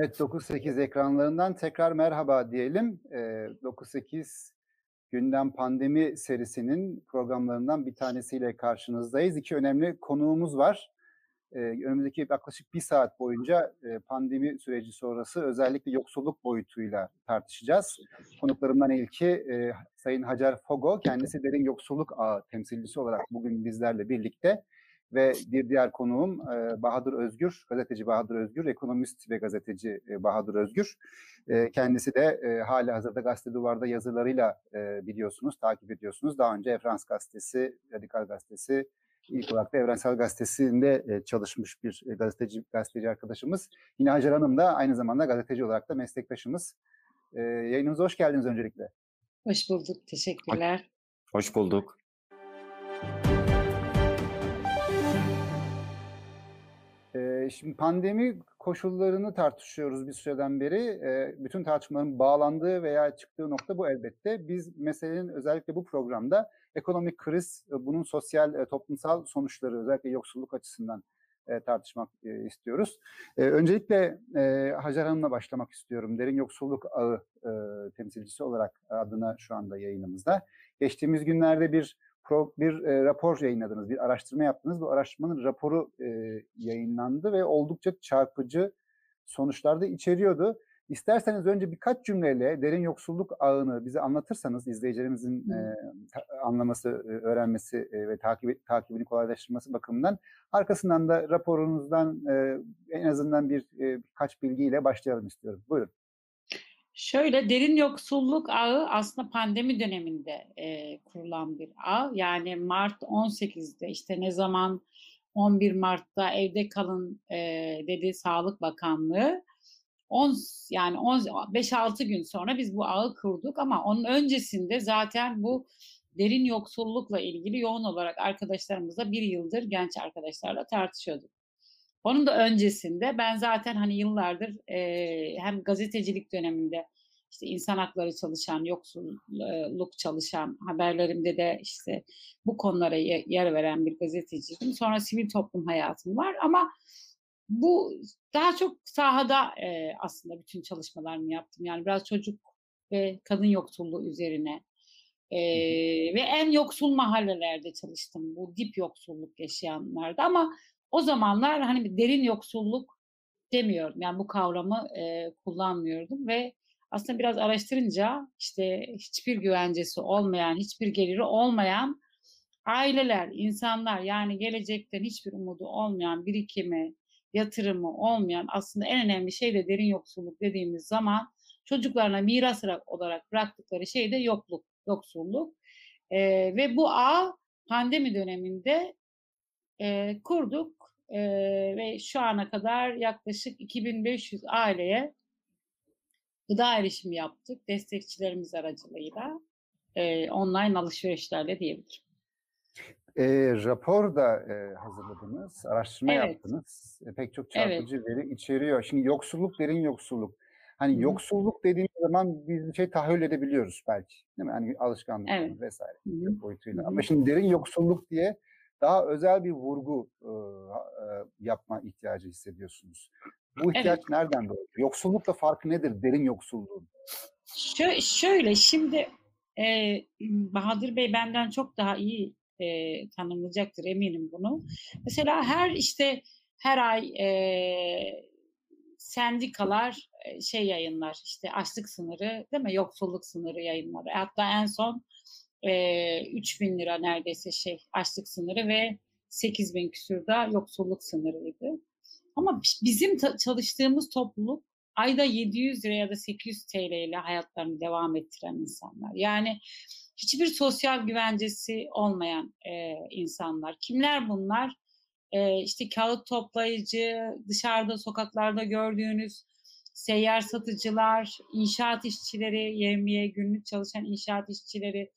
Evet 9-8 ekranlarından tekrar merhaba diyelim. Ee, 9-8 gündem pandemi serisinin programlarından bir tanesiyle karşınızdayız. İki önemli konuğumuz var. Ee, önümüzdeki yaklaşık bir saat boyunca e, pandemi süreci sonrası özellikle yoksulluk boyutuyla tartışacağız. Konuklarımdan ilki e, Sayın Hacer Fogo, kendisi derin yoksulluk ağı temsilcisi olarak bugün bizlerle birlikte ve bir diğer konuğum e, Bahadır Özgür, gazeteci Bahadır Özgür, ekonomist ve gazeteci e, Bahadır Özgür. E, kendisi de e, hala hazırda Gazete Duvar'da yazılarıyla e, biliyorsunuz, takip ediyorsunuz. Daha önce Frans Gazetesi, Radikal Gazetesi, ilk olarak da Evrensel Gazetesi'nde e, çalışmış bir e, gazeteci gazeteci arkadaşımız. Yine Hacer Hanım da aynı zamanda gazeteci olarak da meslektaşımız. E, yayınımıza hoş geldiniz öncelikle. Hoş bulduk, teşekkürler. Hoş bulduk. Şimdi pandemi koşullarını tartışıyoruz bir süreden beri. Bütün tartışmaların bağlandığı veya çıktığı nokta bu elbette. Biz meselenin özellikle bu programda ekonomik kriz, bunun sosyal, toplumsal sonuçları özellikle yoksulluk açısından tartışmak istiyoruz. Öncelikle Hacer Hanım'la başlamak istiyorum. Derin Yoksulluk Ağı temsilcisi olarak adına şu anda yayınımızda. Geçtiğimiz günlerde bir bir e, rapor yayınladınız, bir araştırma yaptınız. Bu araştırmanın raporu e, yayınlandı ve oldukça çarpıcı sonuçlar da içeriyordu. İsterseniz önce birkaç cümleyle derin yoksulluk ağını bize anlatırsanız izleyicilerimizin e, anlaması, e, öğrenmesi e, ve takip takibini kolaylaştırması bakımından arkasından da raporunuzdan e, en azından bir e, birkaç bilgiyle başlayalım istiyorum. Buyurun. Şöyle derin yoksulluk ağı aslında pandemi döneminde e, kurulan bir ağ. Yani Mart 18'de işte ne zaman 11 Mart'ta evde kalın e, dedi Sağlık Bakanlığı. 10 yani 5-6 gün sonra biz bu ağı kurduk ama onun öncesinde zaten bu derin yoksullukla ilgili yoğun olarak arkadaşlarımızla bir yıldır genç arkadaşlarla tartışıyorduk. Onun da öncesinde ben zaten hani yıllardır e, hem gazetecilik döneminde işte insan hakları çalışan, yoksulluk çalışan haberlerimde de işte bu konulara yer veren bir gazeteciydim. Sonra sivil toplum hayatım var ama bu daha çok sahada e, aslında bütün çalışmalarımı yaptım. Yani biraz çocuk ve kadın yoksulluğu üzerine e, ve en yoksul mahallelerde çalıştım. Bu dip yoksulluk yaşayanlarda ama o zamanlar hani derin yoksulluk demiyorum. Yani bu kavramı e, kullanmıyordum ve aslında biraz araştırınca işte hiçbir güvencesi olmayan, hiçbir geliri olmayan aileler, insanlar yani gelecekten hiçbir umudu olmayan, birikimi, yatırımı olmayan aslında en önemli şey de derin yoksulluk dediğimiz zaman çocuklarına miras olarak bıraktıkları şey de yokluk, yoksulluk. Ee, ve bu ağ pandemi döneminde e, kurduk e, ve şu ana kadar yaklaşık 2500 aileye gıda erişimi yaptık destekçilerimiz aracılığıyla e, online alışverişlerle diyebilirim. E, rapor da e, hazırladınız, araştırma evet. yaptınız. E, pek çok çarpıcı evet. veri içeriyor. Şimdi yoksulluk, derin yoksulluk. Hani Hı. yoksulluk dediğimiz zaman biz bir şey tahayyül edebiliyoruz belki. Değil mi? Hani alışkanlık evet. vesaire Hı. boyutuyla. Hı. Ama şimdi derin yoksulluk diye daha özel bir vurgu e, e, yapma ihtiyacı hissediyorsunuz. Bu ihtiyaç evet. nereden doğuyor? Yoksullukla farkı nedir derin yoksulluğun? Şö şöyle şimdi e, Bahadır Bey benden çok daha iyi e, tanımlayacaktır eminim bunu. Mesela her işte her ay e, sendikalar şey yayınlar işte açlık sınırı değil mi yoksulluk sınırı yayınlar. Hatta en son e, 3 bin lira neredeyse şey açlık sınırı ve 8 bin küsurda yoksulluk sınırıydı. Ama bizim çalıştığımız topluluk ayda 700 lira ya da 800 TL ile hayatlarını devam ettiren insanlar. Yani hiçbir sosyal güvencesi olmayan e, insanlar. Kimler bunlar? E, işte kağıt toplayıcı, dışarıda sokaklarda gördüğünüz seyyar satıcılar, inşaat işçileri, yevmiye günlük çalışan inşaat işçileri,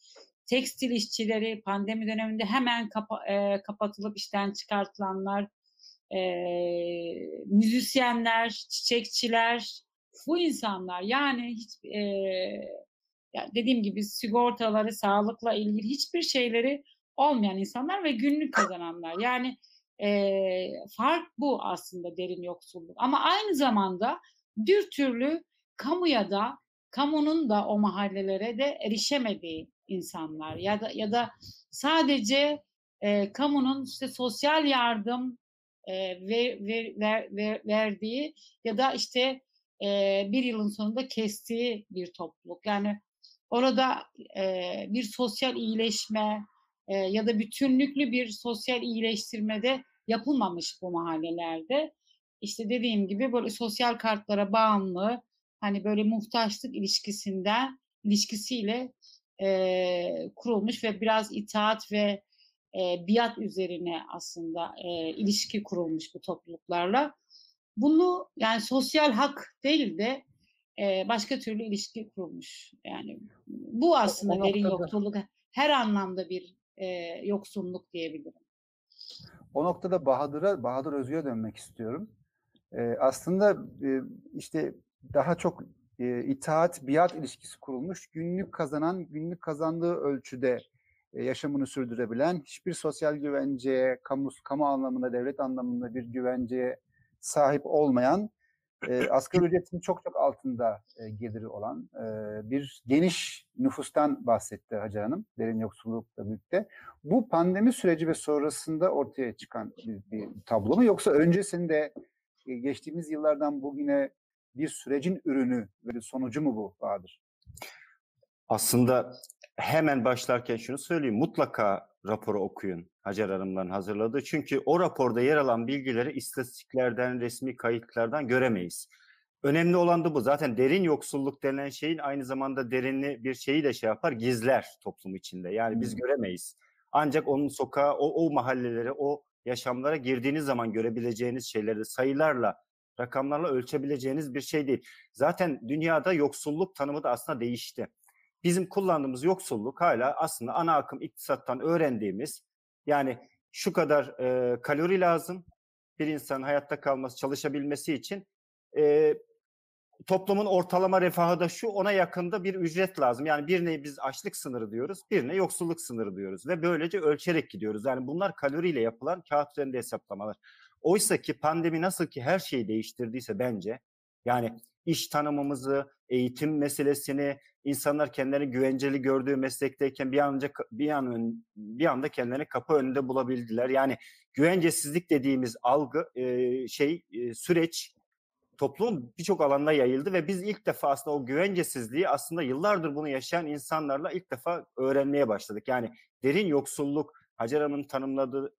tekstil işçileri, pandemi döneminde hemen kapa, e, kapatılıp işten çıkartılanlar, e, müzisyenler, çiçekçiler, bu insanlar yani hiç e, yani dediğim gibi sigortaları, sağlıkla ilgili hiçbir şeyleri olmayan insanlar ve günlük kazananlar. Yani e, fark bu aslında derin yoksulluk. Ama aynı zamanda bir türlü kamuya da kamunun da o mahallelere de erişemediği insanlar ya da ya da sadece e, kamunun işte sosyal yardım e, ver, ver, ver, ver, verdiği ya da işte e, bir yılın sonunda kestiği bir topluluk. Yani orada e, bir sosyal iyileşme e, ya da bütünlüklü bir sosyal iyileştirmede yapılmamış bu mahallelerde. İşte dediğim gibi böyle sosyal kartlara bağımlı, hani böyle muhtaçlık ilişkisinden ilişkisiyle e, kurulmuş ve biraz itaat ve e, biat üzerine aslında e, ilişki kurulmuş bu topluluklarla. Bunu yani sosyal hak değil de e, başka türlü ilişki kurulmuş. Yani bu aslında o derin noktada- yoksulluk her anlamda bir e, yoksunluk diyebilirim. O noktada Bahadır'a, Bahadır Özgür'e dönmek istiyorum. Ee, aslında e, işte daha çok e, itaat, biat ilişkisi kurulmuş, günlük kazanan, günlük kazandığı ölçüde e, yaşamını sürdürebilen, hiçbir sosyal güvenceye, kamu, kamu anlamında, devlet anlamında bir güvenceye sahip olmayan, e, asgari ücretin çok çok altında e, geliri olan e, bir geniş nüfustan bahsetti Hacı Hanım, derin yoksullukla birlikte. Bu pandemi süreci ve sonrasında ortaya çıkan bir, bir tablo mu yoksa öncesinde e, geçtiğimiz yıllardan bugüne bir sürecin ürünü ve sonucu mu bu Bahadır? Aslında hemen başlarken şunu söyleyeyim. Mutlaka raporu okuyun Hacer Hanım'dan hazırladığı. Çünkü o raporda yer alan bilgileri istatistiklerden, resmi kayıtlardan göremeyiz. Önemli olan da bu. Zaten derin yoksulluk denen şeyin aynı zamanda derinli bir şeyi de şey yapar, gizler toplum içinde. Yani biz Hmm. göremeyiz. Ancak onun sokağa, o, o mahallelere, o yaşamlara girdiğiniz zaman görebileceğiniz şeyleri sayılarla, rakamlarla ölçebileceğiniz bir şey değil. Zaten dünyada yoksulluk tanımı da aslında değişti. Bizim kullandığımız yoksulluk hala aslında ana akım iktisattan öğrendiğimiz yani şu kadar e, kalori lazım bir insanın hayatta kalması, çalışabilmesi için e, toplumun ortalama refahı da şu ona yakında bir ücret lazım. Yani birine biz açlık sınırı diyoruz, birine yoksulluk sınırı diyoruz ve böylece ölçerek gidiyoruz. Yani bunlar kaloriyle yapılan kağıt üzerinde hesaplamalar. Oysa ki pandemi nasıl ki her şeyi değiştirdiyse bence yani iş tanımımızı, eğitim meselesini, insanlar kendilerini güvenceli gördüğü meslekteyken bir an önce bir an ön- bir anda kendilerini kapı önünde bulabildiler. Yani güvencesizlik dediğimiz algı e, şey e, süreç toplumun birçok alanda yayıldı ve biz ilk defa aslında o güvencesizliği aslında yıllardır bunu yaşayan insanlarla ilk defa öğrenmeye başladık. Yani derin yoksulluk Hacer Hanım'ın tanımladığı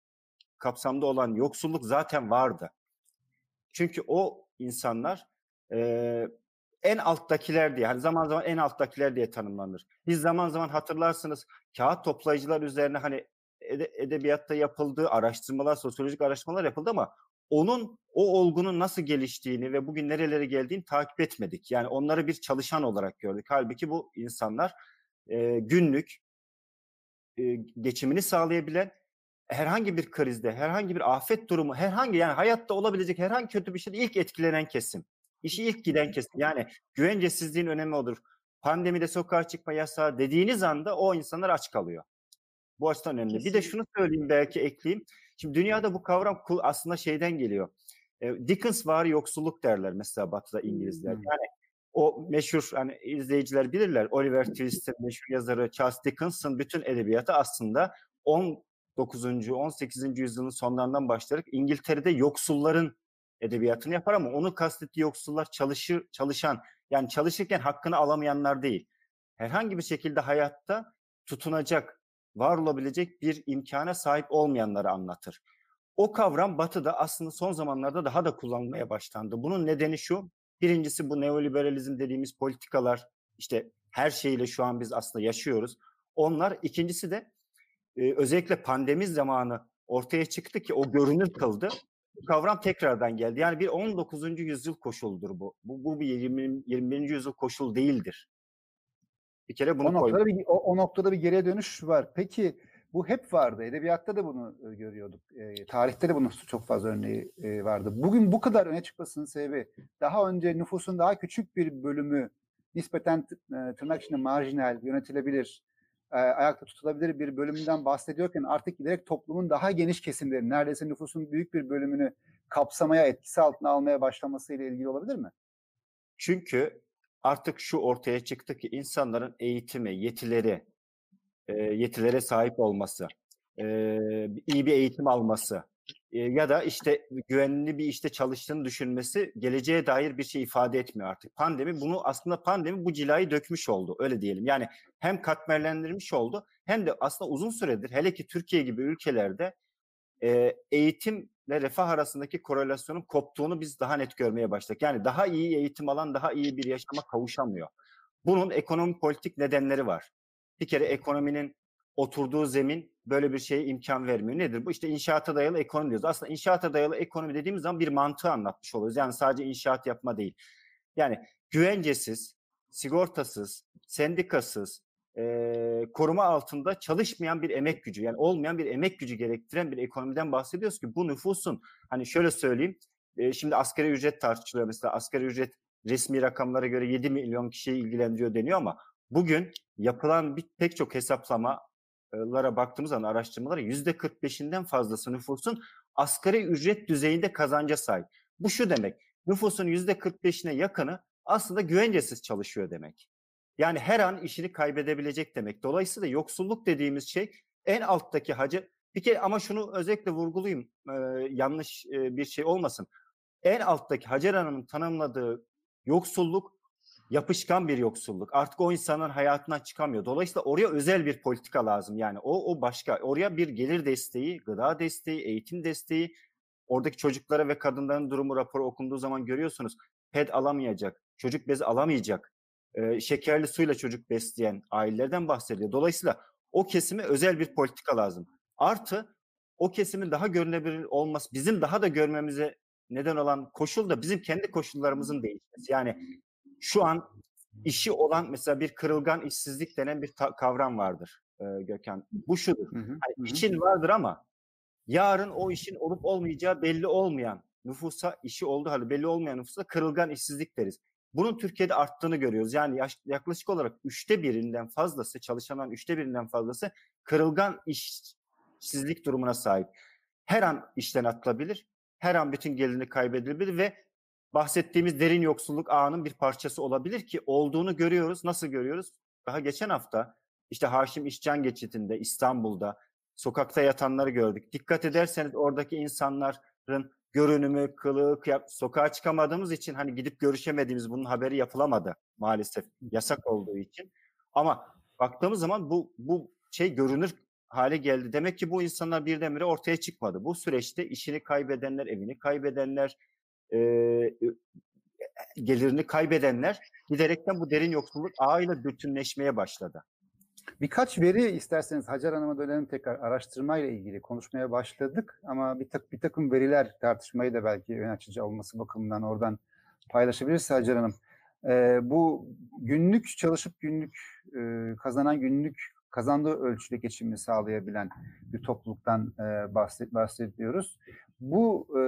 kapsamda olan yoksulluk zaten vardı. Çünkü o insanlar e, en alttakiler diye, hani zaman zaman en alttakiler diye tanımlanır. Biz zaman zaman hatırlarsınız kağıt toplayıcılar üzerine hani ede- edebiyatta yapıldığı araştırmalar, sosyolojik araştırmalar yapıldı ama onun o olgunun nasıl geliştiğini ve bugün nerelere geldiğini takip etmedik. Yani onları bir çalışan olarak gördük. Halbuki bu insanlar e, günlük e, geçimini sağlayabilen herhangi bir krizde, herhangi bir afet durumu, herhangi yani hayatta olabilecek herhangi kötü bir şeyde ilk etkilenen kesim. İşi ilk giden kesim. Yani güvencesizliğin önemi odur. Pandemide sokağa çıkma yasağı dediğiniz anda o insanlar aç kalıyor. Bu açıdan önemli. Bir de Kesinlikle. şunu söyleyeyim belki ekleyeyim. Şimdi dünyada bu kavram aslında şeyden geliyor. E, Dickens var yoksulluk derler mesela Batı'da İngilizler. Hmm. Yani o meşhur hani izleyiciler bilirler. Oliver Twist'in meşhur yazarı Charles Dickens'ın bütün edebiyatı aslında 19. 18. yüzyılın sonlarından başlayarak İngiltere'de yoksulların edebiyatını yapar ama onu kastettiği yoksullar çalışır çalışan yani çalışırken hakkını alamayanlar değil. Herhangi bir şekilde hayatta tutunacak, var olabilecek bir imkana sahip olmayanları anlatır. O kavram Batı'da aslında son zamanlarda daha da kullanılmaya başlandı. Bunun nedeni şu. Birincisi bu neoliberalizm dediğimiz politikalar işte her şeyle şu an biz aslında yaşıyoruz. Onlar ikincisi de e, özellikle pandemi zamanı ortaya çıktı ki o görünür kıldı. Bu kavram tekrardan geldi. Yani bir 19. yüzyıl koşuludur bu. Bu, bu bir 20, 21. yüzyıl koşul değildir. Bir kere bunu O noktada bir o, o noktada bir geriye dönüş var. Peki bu hep vardı. Edebiyatta da bunu e, görüyorduk. E, tarihte de bunun çok fazla örneği e, vardı. Bugün bu kadar öne çıkmasının sebebi daha önce nüfusun daha küçük bir bölümü nispeten e, tırnak içinde marjinal, yönetilebilir, e, ayakta tutulabilir bir bölümünden bahsediyorken artık giderek toplumun daha geniş kesimleri, neredeyse nüfusun büyük bir bölümünü kapsamaya, etkisi altına almaya başlamasıyla ilgili olabilir mi? Çünkü artık şu ortaya çıktı ki insanların eğitimi, yetileri, e, yetilere sahip olması, e, iyi bir eğitim alması ya da işte güvenli bir işte çalıştığını düşünmesi geleceğe dair bir şey ifade etmiyor artık. Pandemi bunu aslında pandemi bu cilayı dökmüş oldu öyle diyelim. Yani hem katmerlendirmiş oldu hem de aslında uzun süredir hele ki Türkiye gibi ülkelerde e, eğitimle refah arasındaki korelasyonun koptuğunu biz daha net görmeye başladık. Yani daha iyi eğitim alan daha iyi bir yaşama kavuşamıyor. Bunun ekonomi politik nedenleri var. Bir kere ekonominin oturduğu zemin böyle bir şeye imkan vermiyor. Nedir bu? İşte inşaata dayalı ekonomi diyoruz. Aslında inşaata dayalı ekonomi dediğimiz zaman bir mantığı anlatmış oluyoruz. Yani sadece inşaat yapma değil. Yani güvencesiz, sigortasız, sendikasız, e, koruma altında çalışmayan bir emek gücü yani olmayan bir emek gücü gerektiren bir ekonomiden bahsediyoruz ki bu nüfusun hani şöyle söyleyeyim e, şimdi asgari ücret tartışılıyor mesela asgari ücret resmi rakamlara göre 7 milyon kişiyi ilgilendiriyor deniyor ama bugün yapılan bir pek çok hesaplamalara baktığımız zaman araştırmalara yüzde 45'inden fazlası nüfusun asgari ücret düzeyinde kazanca sahip. Bu şu demek nüfusun yüzde 45'ine yakını aslında güvencesiz çalışıyor demek. Yani her an işini kaybedebilecek demek. Dolayısıyla yoksulluk dediğimiz şey en alttaki hacı bir kere ama şunu özellikle vurgulayayım e, yanlış e, bir şey olmasın. En alttaki Hacer Hanım'ın tanımladığı yoksulluk yapışkan bir yoksulluk. Artık o insanın hayatından çıkamıyor. Dolayısıyla oraya özel bir politika lazım. Yani o o başka. Oraya bir gelir desteği, gıda desteği, eğitim desteği. Oradaki çocuklara ve kadınların durumu raporu okunduğu zaman görüyorsunuz. PED alamayacak, çocuk bezi alamayacak e, şekerli suyla çocuk besleyen ailelerden bahsediyor. Dolayısıyla o kesime özel bir politika lazım. Artı o kesimin daha görünebilir olması, bizim daha da görmemize neden olan koşul da bizim kendi koşullarımızın değişmesi. Yani şu an işi olan mesela bir kırılgan işsizlik denen bir kavram vardır e, Gökhan. Bu şudur. Hı hı, Hani hı. işin vardır ama yarın o işin olup olmayacağı belli olmayan nüfusa işi olduğu halde belli olmayan nüfusa kırılgan işsizlik deriz. Bunun Türkiye'de arttığını görüyoruz. Yani yaklaşık olarak üçte birinden fazlası, çalışanların üçte birinden fazlası kırılgan işsizlik durumuna sahip. Her an işten atılabilir, her an bütün gelirini kaybedebilir ve bahsettiğimiz derin yoksulluk ağının bir parçası olabilir ki olduğunu görüyoruz. Nasıl görüyoruz? Daha geçen hafta işte Haşim İşcan geçitinde İstanbul'da sokakta yatanları gördük. Dikkat ederseniz oradaki insanların görünümü, kılığı, sokağa çıkamadığımız için hani gidip görüşemediğimiz bunun haberi yapılamadı maalesef yasak olduğu için. Ama baktığımız zaman bu bu şey görünür hale geldi. Demek ki bu insanlar birdenbire ortaya çıkmadı. Bu süreçte işini kaybedenler, evini kaybedenler, e, gelirini kaybedenler giderekten bu derin yoksulluk ağıyla bütünleşmeye başladı. Birkaç veri isterseniz Hacer Hanım'a dönelim tekrar araştırmayla ilgili konuşmaya başladık ama bir, tak, bir takım veriler tartışmayı da belki ön açıcı olması bakımından oradan paylaşabilirse Hacer Hanım. Ee, bu günlük çalışıp günlük e, kazanan günlük kazandığı ölçüde geçimini sağlayabilen bir topluluktan e, bahset, bahsediyoruz. Bu e,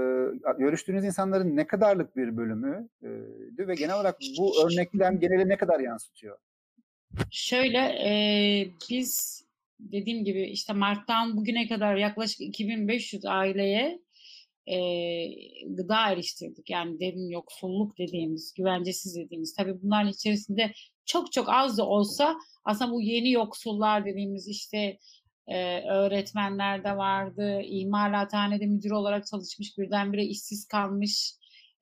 görüştüğünüz insanların ne kadarlık bir bölümü ve genel olarak bu örneklem geneli ne kadar yansıtıyor? Şöyle e, biz dediğim gibi işte Mart'tan bugüne kadar yaklaşık 2500 aileye e, gıda eriştirdik. Yani derin yoksulluk dediğimiz, güvencesiz dediğimiz. Tabii bunların içerisinde çok çok az da olsa aslında bu yeni yoksullar dediğimiz işte e, öğretmenler de vardı, imalathanede müdür olarak çalışmış birdenbire işsiz kalmış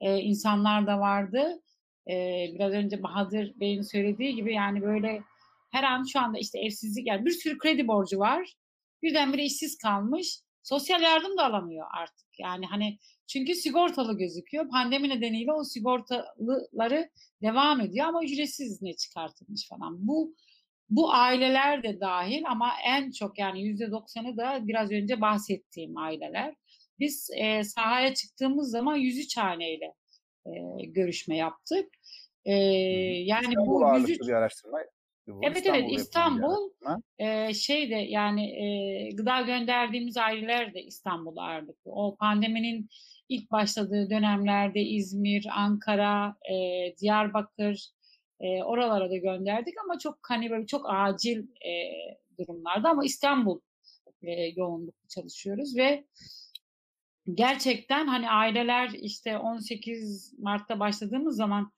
e, insanlar da vardı. E, biraz önce Bahadır Bey'in söylediği gibi yani böyle her an şu anda işte evsizlik yani bir sürü kredi borcu var. Birdenbire işsiz kalmış. Sosyal yardım da alamıyor artık. Yani hani çünkü sigortalı gözüküyor. Pandemi nedeniyle o sigortalıları devam ediyor ama ücretsiz ne çıkartılmış falan. Bu bu aileler de dahil ama en çok yani yüzde doksanı da biraz önce bahsettiğim aileler. Biz e, sahaya çıktığımız zaman 103 haneyle e, görüşme yaptık. E, yani İstanbul bu ağırlıklı 103 bir araştırma. Bu Evet evet yapılan bir İstanbul e, şeyde yani e, gıda gönderdiğimiz aileler de İstanbul ağırlıklı. O pandeminin ilk başladığı dönemlerde İzmir, Ankara, e, Diyarbakır e, oralara da gönderdik ama çok hani böyle çok acil e, durumlarda ama İstanbul e, yoğunluklu çalışıyoruz ve gerçekten hani aileler işte 18 Mart'ta başladığımız zaman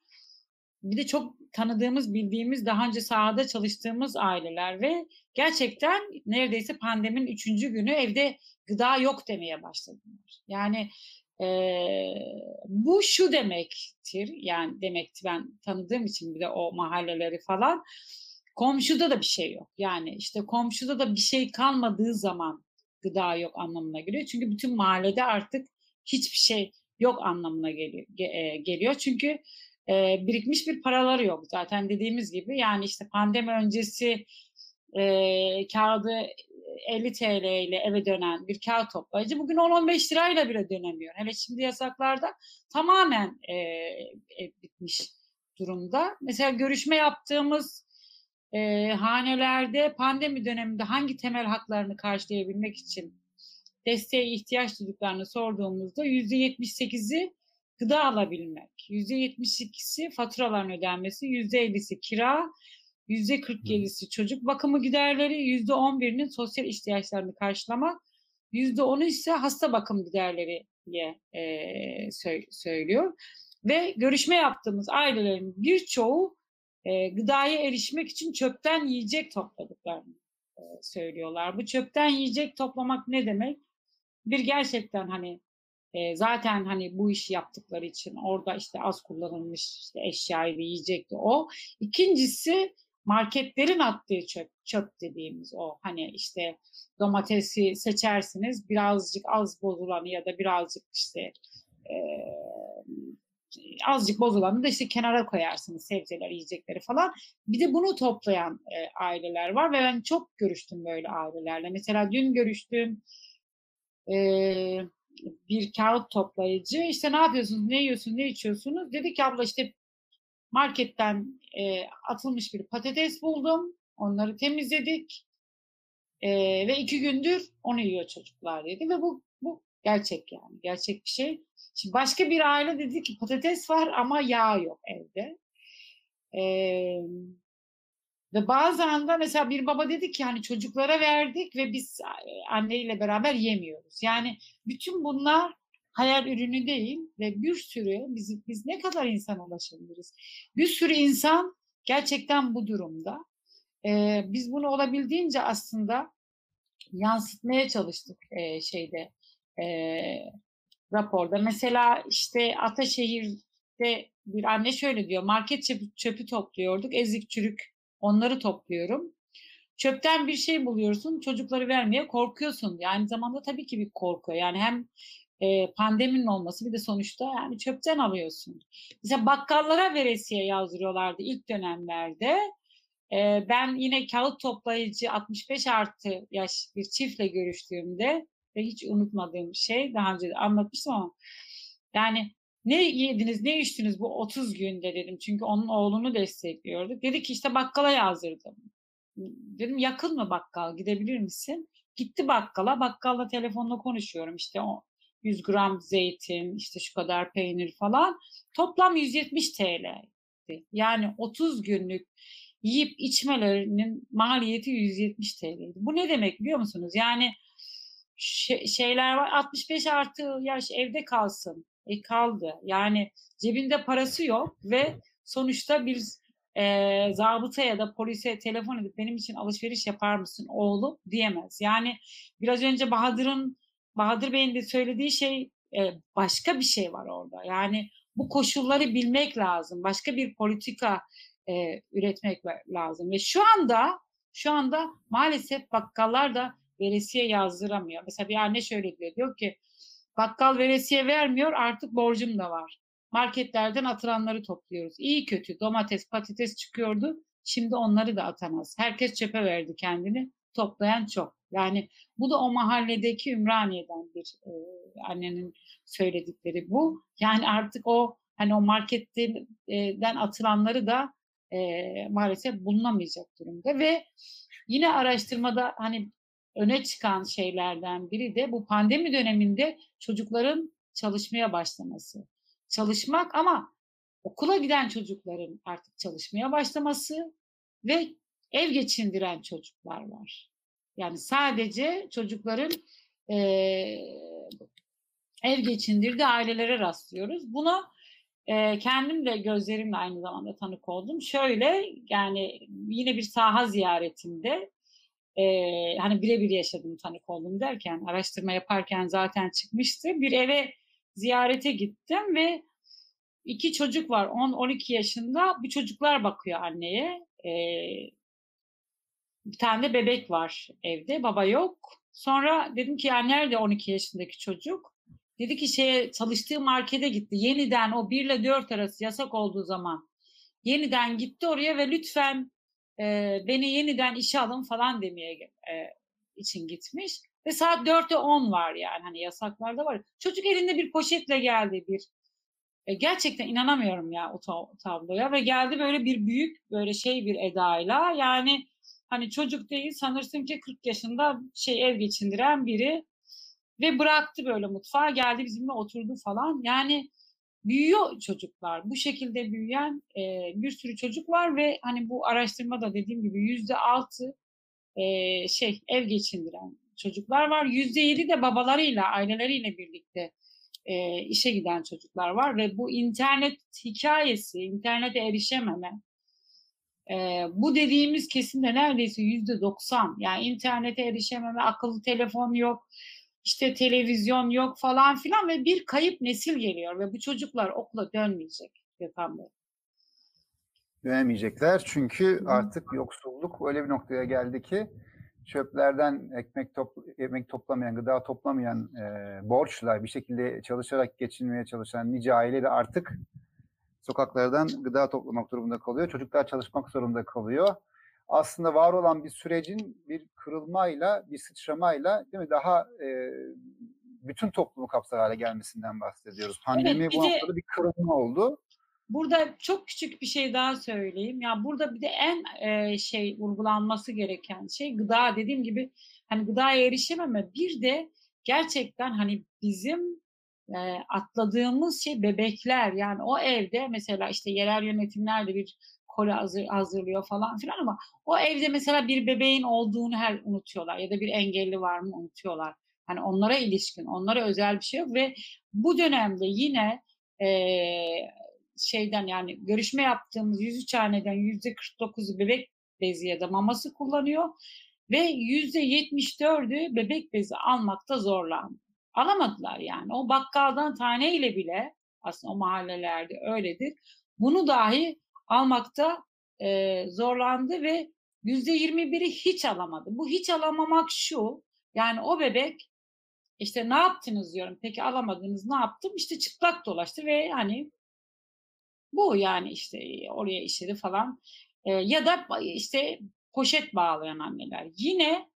bir de çok tanıdığımız, bildiğimiz, daha önce sahada çalıştığımız aileler ve gerçekten neredeyse pandeminin üçüncü günü evde gıda yok demeye başladılar. Yani eee, bu şu demektir, yani demekti ben tanıdığım için bir de o mahalleleri falan. Komşuda da bir şey yok. Yani işte komşuda da bir şey kalmadığı zaman gıda yok anlamına geliyor. Çünkü bütün mahallede artık hiçbir şey yok anlamına geliyor. ge- e, geliyor. Çünkü e, birikmiş bir paraları yok. Zaten dediğimiz gibi yani işte pandemi öncesi e, kağıdı 50 TL ile eve dönen bir kağıt toplayıcı bugün 10-15 lirayla bile dönemiyor. Hele şimdi yasaklarda tamamen e, e, bitmiş durumda. Mesela görüşme yaptığımız e, hanelerde pandemi döneminde hangi temel haklarını karşılayabilmek için desteğe ihtiyaç duyduklarını sorduğumuzda %78'i gıda alabilmek, %72'si faturaların ödenmesi, %50'si kira, %47'si çocuk bakımı giderleri, %11'inin sosyal ihtiyaçlarını karşılamak, %10'u ise hasta bakım giderleri diye e, sö- söylüyor. Ve görüşme yaptığımız ailelerin birçoğu e, gıdaya erişmek için çöpten yiyecek topladıklarını e, söylüyorlar. Bu çöpten yiyecek toplamak ne demek? Bir gerçekten hani e, zaten hani bu işi yaptıkları için orada işte az kullanılmış işte eşyaydı, yiyecekti o. İkincisi marketlerin attığı çöp, çöp dediğimiz o hani işte domatesi seçersiniz birazcık az bozulanı ya da birazcık işte e, azıcık bozulanı da işte kenara koyarsınız sebzeler, yiyecekleri falan. Bir de bunu toplayan e, aileler var ve ben çok görüştüm böyle ailelerle. Mesela dün görüştüğüm e, bir kağıt toplayıcı işte ne yapıyorsunuz, ne yiyorsunuz, ne içiyorsunuz? Dedi ki abla işte marketten e, atılmış bir patates buldum. Onları temizledik. E, ve iki gündür onu yiyor çocuklar dedi. Ve bu, bu gerçek yani. Gerçek bir şey. Şimdi başka bir aile dedi ki patates var ama yağ yok evde. Ee, ve bazen de mesela bir baba dedi ki hani çocuklara verdik ve biz anneyle beraber yemiyoruz. Yani bütün bunlar hayal ürünü değil ve bir sürü biz, biz ne kadar insana ulaşabiliriz? Bir sürü insan gerçekten bu durumda. Ee, biz bunu olabildiğince aslında yansıtmaya çalıştık e, şeyde e, raporda. Mesela işte Ataşehir'de bir anne şöyle diyor. Market çöpü, çöpü topluyorduk. Ezik çürük onları topluyorum. Çöpten bir şey buluyorsun. Çocukları vermeye korkuyorsun. Yani zamanda tabii ki bir korku. Yani hem e, pandeminin olması bir de sonuçta yani çöpten alıyorsun. Mesela bakkallara veresiye yazdırıyorlardı ilk dönemlerde. E, ben yine kağıt toplayıcı 65 artı yaş bir çiftle görüştüğümde ve hiç unutmadığım şey daha önce de anlatmıştım ama yani ne yediniz ne içtiniz bu 30 günde dedim çünkü onun oğlunu destekliyorduk. Dedi ki işte bakkala yazdırdım. Dedim yakın mı bakkal gidebilir misin? Gitti bakkala bakkalla telefonla konuşuyorum işte o 100 gram zeytin işte şu kadar peynir falan toplam 170 TL. Yani 30 günlük yiyip içmelerinin maliyeti 170 TL'ydi. Bu ne demek biliyor musunuz? Yani şeyler var 65 artı yaş evde kalsın. E kaldı. Yani cebinde parası yok ve sonuçta bir e, zabıta ya da polise telefon edip benim için alışveriş yapar mısın oğlum diyemez. Yani biraz önce Bahadır'ın Bahadır Bey'in de söylediği şey e, başka bir şey var orada. Yani bu koşulları bilmek lazım. Başka bir politika e, üretmek lazım. Ve şu anda şu anda maalesef bakkallar da veresiye yazdıramıyor. Mesela bir anne şöyle diyor. Diyor ki bakkal veresiye vermiyor artık borcum da var. Marketlerden atılanları topluyoruz. İyi kötü domates, patates çıkıyordu. Şimdi onları da atamaz. Herkes çöpe verdi kendini. Toplayan çok. Yani bu da o mahalledeki Ümraniye'den bir e, annenin söyledikleri bu. Yani artık o hani o marketten atılanları da e, maalesef bulunamayacak durumda ve yine araştırmada hani öne çıkan şeylerden biri de bu pandemi döneminde çocukların çalışmaya başlaması. Çalışmak ama okula giden çocukların artık çalışmaya başlaması ve ev geçindiren çocuklar var. Yani sadece çocukların e, ev geçindirdiği ailelere rastlıyoruz. Buna e, kendim de gözlerimle aynı zamanda tanık oldum. Şöyle yani yine bir saha ziyaretinde e, hani birebir yaşadım tanık oldum derken araştırma yaparken zaten çıkmıştı. Bir eve ziyarete gittim ve iki çocuk var 10-12 yaşında bu çocuklar bakıyor anneye. E, bir tane de bebek var evde baba yok. Sonra dedim ki ya nerede 12 yaşındaki çocuk? Dedi ki şeye çalıştığı markete gitti. Yeniden o 1 ile 4 arası yasak olduğu zaman yeniden gitti oraya ve lütfen e, beni yeniden işe alın falan demeye e, için gitmiş. Ve saat 4'te 10 var yani hani yasaklarda var. Çocuk elinde bir poşetle geldi bir e, gerçekten inanamıyorum ya o tabloya ve geldi böyle bir büyük böyle şey bir edayla yani hani çocuk değil sanırsın ki 40 yaşında şey ev geçindiren biri ve bıraktı böyle mutfağa geldi bizimle oturdu falan. Yani büyüyor çocuklar. Bu şekilde büyüyen e, bir sürü çocuk var ve hani bu araştırmada dediğim gibi yüzde altı e, şey ev geçindiren çocuklar var. Yüzde yedi de babalarıyla, aileleriyle birlikte e, işe giden çocuklar var ve bu internet hikayesi, internete erişememe, e, bu dediğimiz kesimde neredeyse yüzde doksan. Yani internete erişememe, akıllı telefon yok, işte televizyon yok falan filan ve bir kayıp nesil geliyor ve bu çocuklar okula dönmeyecek Gökhan Bey. Dönemeyecekler çünkü artık yoksulluk öyle bir noktaya geldi ki çöplerden ekmek, top, ekmek toplamayan, gıda toplamayan e, borçla bir şekilde çalışarak geçinmeye çalışan nice aile de artık sokaklardan gıda toplamak durumunda kalıyor. Çocuklar çalışmak zorunda kalıyor aslında var olan bir sürecin bir kırılmayla, bir sıçramayla değil mi daha e, bütün toplumu kapsar hale gelmesinden bahsediyoruz. Pandemi evet, bu noktada bir kırılma oldu. Burada çok küçük bir şey daha söyleyeyim. Ya burada bir de en e, şey vurgulanması gereken şey gıda dediğim gibi hani gıdaya erişememe bir de gerçekten hani bizim e, atladığımız şey bebekler yani o evde mesela işte yerel yönetimlerde bir kole hazır, hazırlıyor falan filan ama o evde mesela bir bebeğin olduğunu her unutuyorlar ya da bir engelli var mı unutuyorlar. Hani onlara ilişkin, onlara özel bir şey yok ve bu dönemde yine e, şeyden yani görüşme yaptığımız 103 haneden %49'u bebek bezi ya da maması kullanıyor ve %74'ü bebek bezi almakta zorlandı. Alamadılar yani. O bakkaldan taneyle bile aslında o mahallelerde öyledir. Bunu dahi almakta e, zorlandı ve yüzde yirmi biri hiç alamadı. Bu hiç alamamak şu, yani o bebek işte ne yaptınız diyorum. Peki alamadınız ne yaptım? İşte çıplak dolaştı ve hani bu yani işte oraya işleri falan e, ya da işte poşet bağlayan anneler. Yine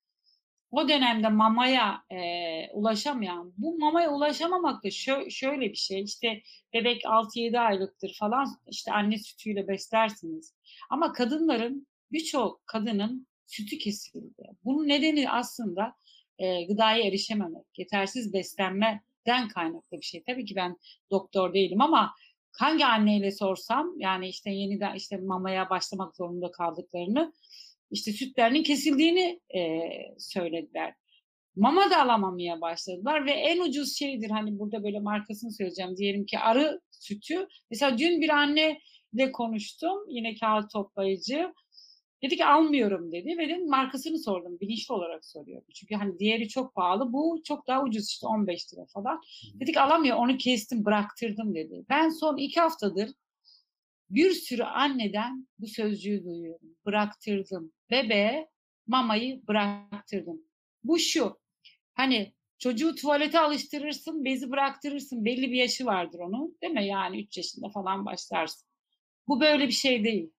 o dönemde mamaya e, ulaşamayan, bu mamaya ulaşamamak da şö- şöyle bir şey, işte bebek 6-7 aylıktır falan, işte anne sütüyle beslersiniz. Ama kadınların, birçok kadının sütü kesildi. Bunun nedeni aslında e, gıdaya erişememek, yetersiz beslenmeden kaynaklı bir şey. Tabii ki ben doktor değilim ama hangi anneyle sorsam, yani işte yeniden işte mamaya başlamak zorunda kaldıklarını işte sütlerinin kesildiğini e, söylediler. Mama da alamamaya başladılar ve en ucuz şeydir hani burada böyle markasını söyleyeceğim diyelim ki arı sütü. Mesela dün bir anneyle konuştum yine kağıt toplayıcı. Dedi ki almıyorum dedi ve dedim markasını sordum. Bilinçli olarak soruyorum. Çünkü hani diğeri çok pahalı. Bu çok daha ucuz işte 15 lira falan. Dedik alamıyor onu kestim bıraktırdım dedi. Ben son iki haftadır bir sürü anneden bu sözcüğü duyuyorum. Bıraktırdım. Bebeğe mamayı bıraktırdım. Bu şu. Hani çocuğu tuvalete alıştırırsın, bezi bıraktırırsın. Belli bir yaşı vardır onun. Değil mi? Yani 3 yaşında falan başlarsın. Bu böyle bir şey değil.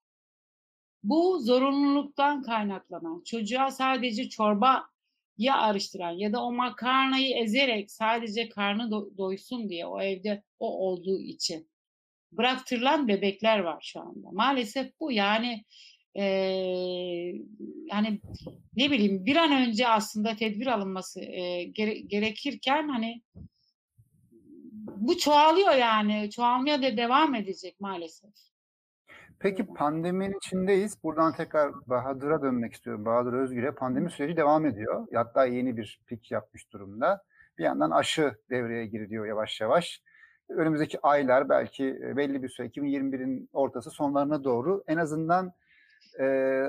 Bu zorunluluktan kaynaklanan, çocuğa sadece çorba ya arıştıran ya da o makarnayı ezerek sadece karnı do- doysun diye o evde o olduğu için bıraktırılan bebekler var şu anda. Maalesef bu yani e, yani ne bileyim bir an önce aslında tedbir alınması e, gere, gerekirken hani bu çoğalıyor yani çoğalmaya da devam edecek maalesef. Peki pandeminin içindeyiz. Buradan tekrar Bahadır'a dönmek istiyorum. Bahadır Özgür'e. Pandemi süreci devam ediyor. Hatta yeni bir pik yapmış durumda. Bir yandan aşı devreye giriyor yavaş yavaş. Önümüzdeki aylar belki e, belli bir süre 2021'in ortası sonlarına doğru en azından e,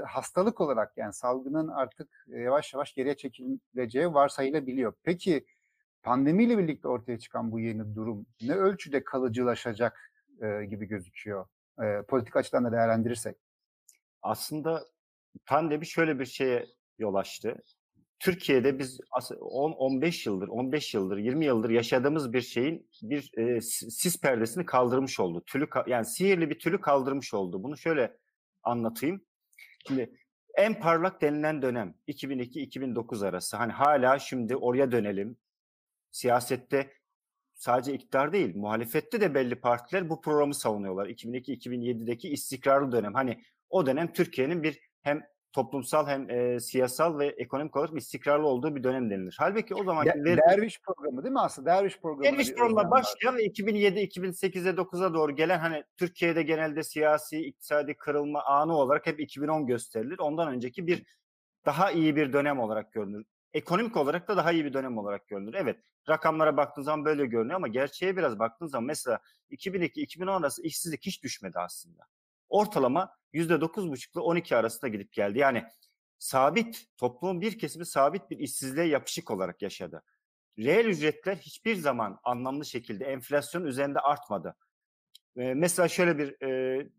hastalık olarak yani salgının artık yavaş yavaş geriye çekileceği varsayılabiliyor. Peki pandemiyle birlikte ortaya çıkan bu yeni durum ne ölçüde kalıcılaşacak e, gibi gözüküyor? E, politik açıdan da değerlendirirsek. Aslında pandemi şöyle bir şeye yol açtı. Türkiye'de biz 10 15 yıldır, 15 yıldır, 20 yıldır yaşadığımız bir şeyin bir e, sis perdesini kaldırmış oldu. Tülü yani sihirli bir tülü kaldırmış oldu. Bunu şöyle anlatayım. Şimdi en parlak denilen dönem 2002-2009 arası. Hani hala şimdi oraya dönelim. Siyasette sadece iktidar değil, muhalefette de belli partiler bu programı savunuyorlar. 2002-2007'deki istikrarlı dönem. Hani o dönem Türkiye'nin bir hem toplumsal hem e, siyasal ve ekonomik olarak istikrarlı olduğu bir dönem denilir. Halbuki o zaman De, Derviş programı değil mi aslında? Derviş programı. Derviş programı başlayan ve 2007-2008'e 9'a doğru gelen hani Türkiye'de genelde siyasi, iktisadi kırılma anı olarak hep 2010 gösterilir. Ondan önceki bir daha iyi bir dönem olarak görünür. Ekonomik olarak da daha iyi bir dönem olarak görünür. Evet rakamlara baktığın zaman böyle görünüyor ama gerçeğe biraz baktığın zaman mesela 2002-2010 arası işsizlik hiç düşmedi aslında ortalama %9,5 ile 12 arasında gidip geldi. Yani sabit, toplumun bir kesimi sabit bir işsizliğe yapışık olarak yaşadı. Reel ücretler hiçbir zaman anlamlı şekilde enflasyon üzerinde artmadı. Ee, mesela şöyle bir e,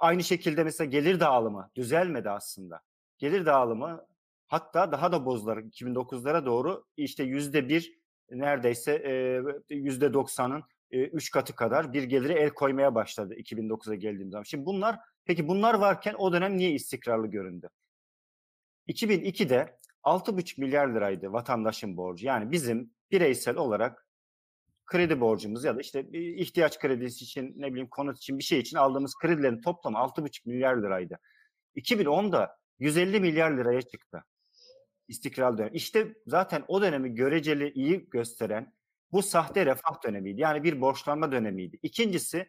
aynı şekilde mesela gelir dağılımı düzelmedi aslında. Gelir dağılımı hatta daha da bozdular 2009'lara doğru işte yüzde bir neredeyse yüzde doksanın 3 katı kadar bir geliri el koymaya başladı 2009'a geldiğim zaman. Şimdi bunlar peki bunlar varken o dönem niye istikrarlı göründü? 2002'de 6,5 milyar liraydı vatandaşın borcu. Yani bizim bireysel olarak kredi borcumuz ya da işte ihtiyaç kredisi için ne bileyim konut için bir şey için aldığımız kredilerin toplamı 6,5 milyar liraydı. 2010'da 150 milyar liraya çıktı. İstikrarlı dönem. İşte zaten o dönemi göreceli iyi gösteren bu sahte refah dönemiydi. Yani bir borçlanma dönemiydi. İkincisi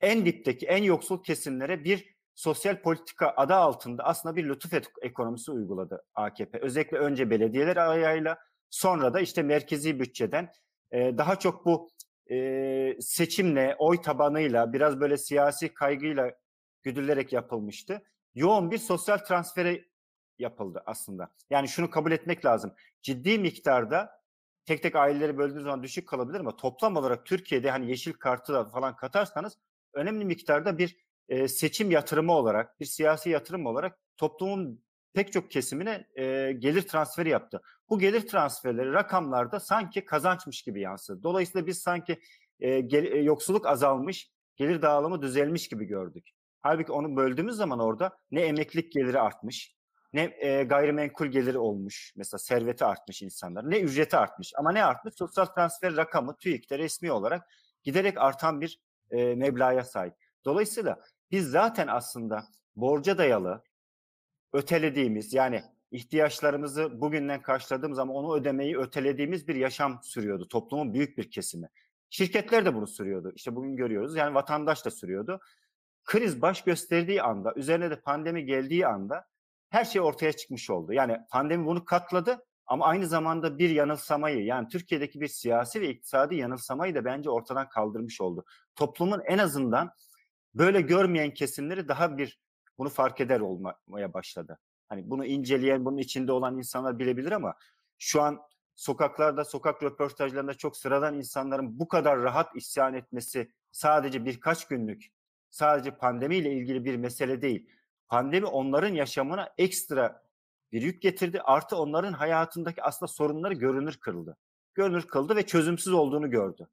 en dipteki, en yoksul kesimlere bir sosyal politika adı altında aslında bir lütuf ekonomisi uyguladı AKP. Özellikle önce belediyeler ayağıyla sonra da işte merkezi bütçeden e, daha çok bu e, seçimle, oy tabanıyla, biraz böyle siyasi kaygıyla güdülerek yapılmıştı. Yoğun bir sosyal transfere yapıldı aslında. Yani şunu kabul etmek lazım. Ciddi miktarda tek tek aileleri böldüğünüz zaman düşük kalabilir ama toplam olarak Türkiye'de hani yeşil kartı da falan katarsanız önemli miktarda bir e, seçim yatırımı olarak, bir siyasi yatırım olarak toplumun pek çok kesimine e, gelir transferi yaptı. Bu gelir transferleri rakamlarda sanki kazançmış gibi yansıdı. Dolayısıyla biz sanki e, gel, e, yoksulluk azalmış, gelir dağılımı düzelmiş gibi gördük. Halbuki onu böldüğümüz zaman orada ne emeklilik geliri artmış, ne e, gayrimenkul geliri olmuş. Mesela serveti artmış insanlar. Ne ücreti artmış. Ama ne artmış? Sosyal transfer rakamı TÜİK'te resmi olarak giderek artan bir e, meblağa sahip. Dolayısıyla biz zaten aslında borca dayalı ötelediğimiz yani ihtiyaçlarımızı bugünden karşıladığımız ama onu ödemeyi ötelediğimiz bir yaşam sürüyordu toplumun büyük bir kesimi. Şirketler de bunu sürüyordu. İşte bugün görüyoruz. Yani vatandaş da sürüyordu. Kriz baş gösterdiği anda, üzerine de pandemi geldiği anda her şey ortaya çıkmış oldu. Yani pandemi bunu katladı ama aynı zamanda bir yanılsamayı yani Türkiye'deki bir siyasi ve iktisadi yanılsamayı da bence ortadan kaldırmış oldu. Toplumun en azından böyle görmeyen kesimleri daha bir bunu fark eder olmaya başladı. Hani bunu inceleyen, bunun içinde olan insanlar bilebilir ama şu an sokaklarda, sokak röportajlarında çok sıradan insanların bu kadar rahat isyan etmesi sadece birkaç günlük, sadece pandemiyle ilgili bir mesele değil pandemi onların yaşamına ekstra bir yük getirdi. Artı onların hayatındaki aslında sorunları görünür kırıldı. Görünür kıldı ve çözümsüz olduğunu gördü.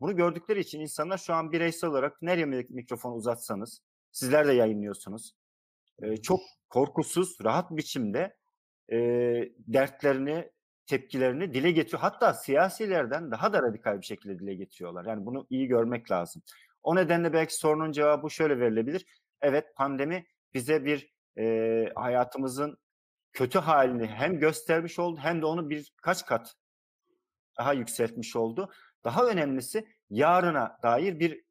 Bunu gördükleri için insanlar şu an bireysel olarak nereye mikrofon uzatsanız, sizler de yayınlıyorsunuz. Çok korkusuz, rahat biçimde dertlerini, tepkilerini dile getiriyor. Hatta siyasilerden daha da radikal bir şekilde dile getiriyorlar. Yani bunu iyi görmek lazım. O nedenle belki sorunun cevabı şöyle verilebilir. Evet pandemi bize bir e, hayatımızın kötü halini hem göstermiş oldu hem de onu birkaç kat daha yükseltmiş oldu. Daha önemlisi yarına dair bir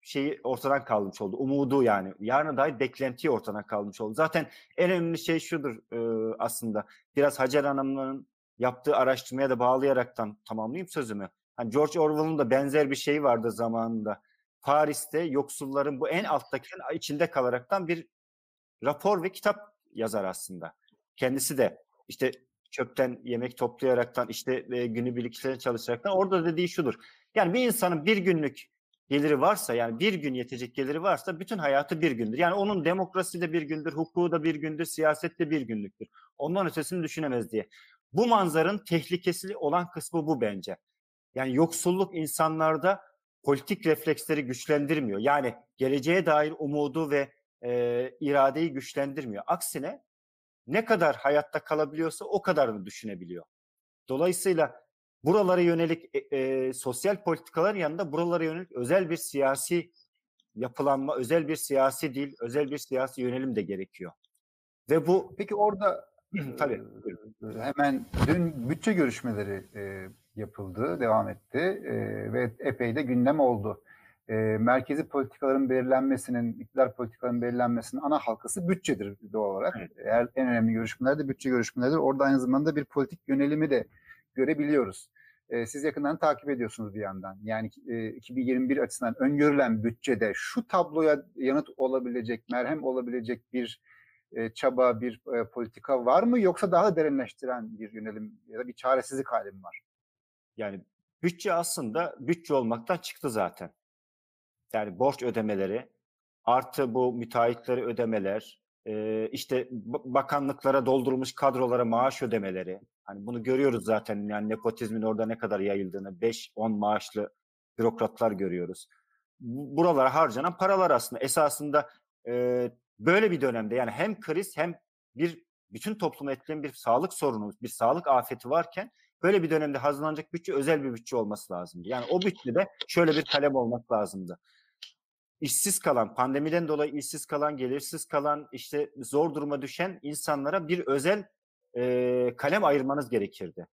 şeyi ortadan kalmış oldu. Umudu yani. Yarına dair beklentiyi ortadan kalmış oldu. Zaten en önemli şey şudur e, aslında. Biraz Hacer Hanım'ın yaptığı araştırmaya da bağlayaraktan tamamlayayım sözümü. Hani George Orwell'ın da benzer bir şeyi vardı zamanında. Paris'te yoksulların bu en alttaki içinde kalaraktan bir rapor ve kitap yazar aslında. Kendisi de işte çöpten yemek toplayaraktan işte e, günübirlik işlerine çalışaraktan orada dediği şudur. Yani bir insanın bir günlük geliri varsa yani bir gün yetecek geliri varsa bütün hayatı bir gündür. Yani onun demokrasi de bir gündür, hukuku da bir gündür, siyaset de bir günlüktür. Ondan ötesini düşünemez diye. Bu manzaranın tehlikesi olan kısmı bu bence. Yani yoksulluk insanlarda politik refleksleri güçlendirmiyor. Yani geleceğe dair umudu ve e, iradeyi güçlendirmiyor. Aksine ne kadar hayatta kalabiliyorsa o kadarını düşünebiliyor. Dolayısıyla buralara yönelik e, e, sosyal politikaların yanında buralara yönelik özel bir siyasi yapılanma, özel bir siyasi dil, özel bir siyasi yönelim de gerekiyor. Ve bu Peki orada tabii hemen dün bütçe görüşmeleri e, yapıldı, devam etti e, ve epey de gündem oldu. E, merkezi politikaların belirlenmesinin, iktidar politikaların belirlenmesinin ana halkası bütçedir doğal olarak. Evet. Eğer en önemli görüşmeler de bütçe görüşmeleridir. Orada aynı zamanda bir politik yönelimi de görebiliyoruz. E, siz yakından takip ediyorsunuz bir yandan. Yani e, 2021 açısından öngörülen bütçede şu tabloya yanıt olabilecek, merhem olabilecek bir e, çaba, bir e, politika var mı yoksa daha da derinleştiren bir yönelim ya da bir çaresizlik hali mi var? Yani bütçe aslında bütçe olmaktan çıktı zaten. Yani borç ödemeleri artı bu müteahhitleri ödemeler, işte bakanlıklara doldurulmuş kadrolara maaş ödemeleri. Hani bunu görüyoruz zaten yani nepotizmin orada ne kadar yayıldığını 5-10 maaşlı bürokratlar görüyoruz. Buralara harcanan paralar aslında esasında böyle bir dönemde yani hem kriz hem bir bütün toplumu etkileyen bir sağlık sorunu, bir sağlık afeti varken böyle bir dönemde hazırlanacak bütçe özel bir bütçe olması lazımdı. Yani o bütçede şöyle bir kalem olmak lazımdı. İşsiz kalan, pandemiden dolayı işsiz kalan, gelirsiz kalan, işte zor duruma düşen insanlara bir özel e, kalem ayırmanız gerekirdi.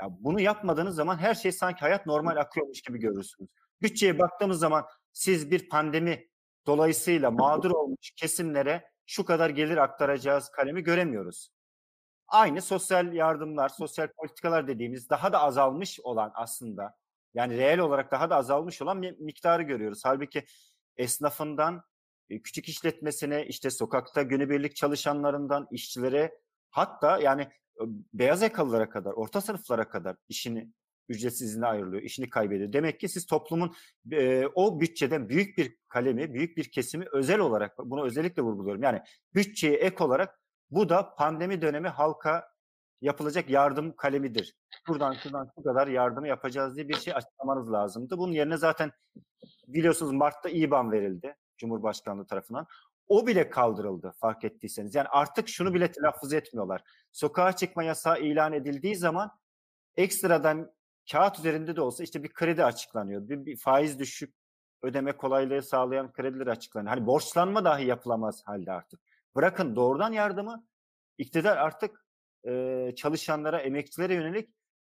Ya bunu yapmadığınız zaman her şey sanki hayat normal akıyormuş gibi görürsünüz. Bütçeye baktığımız zaman siz bir pandemi dolayısıyla mağdur olmuş kesimlere şu kadar gelir aktaracağız kalemi göremiyoruz. Aynı sosyal yardımlar, sosyal politikalar dediğimiz daha da azalmış olan aslında yani reel olarak daha da azalmış olan bir miktarı görüyoruz. Halbuki esnafından küçük işletmesine işte sokakta günübirlik çalışanlarından işçilere hatta yani beyaz yakalılara kadar, orta sınıflara kadar işini ücretsiz izine ayrılıyor, işini kaybediyor. Demek ki siz toplumun e, o bütçeden büyük bir kalemi, büyük bir kesimi özel olarak, bunu özellikle vurguluyorum. Yani bütçeye ek olarak bu da pandemi dönemi halka yapılacak yardım kalemidir. Buradan şuradan şu kadar yardımı yapacağız diye bir şey açıklamanız lazımdı. Bunun yerine zaten biliyorsunuz Mart'ta İBAN verildi Cumhurbaşkanlığı tarafından. O bile kaldırıldı fark ettiyseniz. Yani artık şunu bile telaffuz etmiyorlar. Sokağa çıkma yasağı ilan edildiği zaman ekstradan kağıt üzerinde de olsa işte bir kredi açıklanıyor. Bir, bir faiz düşük ödeme kolaylığı sağlayan krediler açıklanıyor. Hani borçlanma dahi yapılamaz halde artık. Bırakın doğrudan yardımı iktidar artık e, çalışanlara, emekçilere yönelik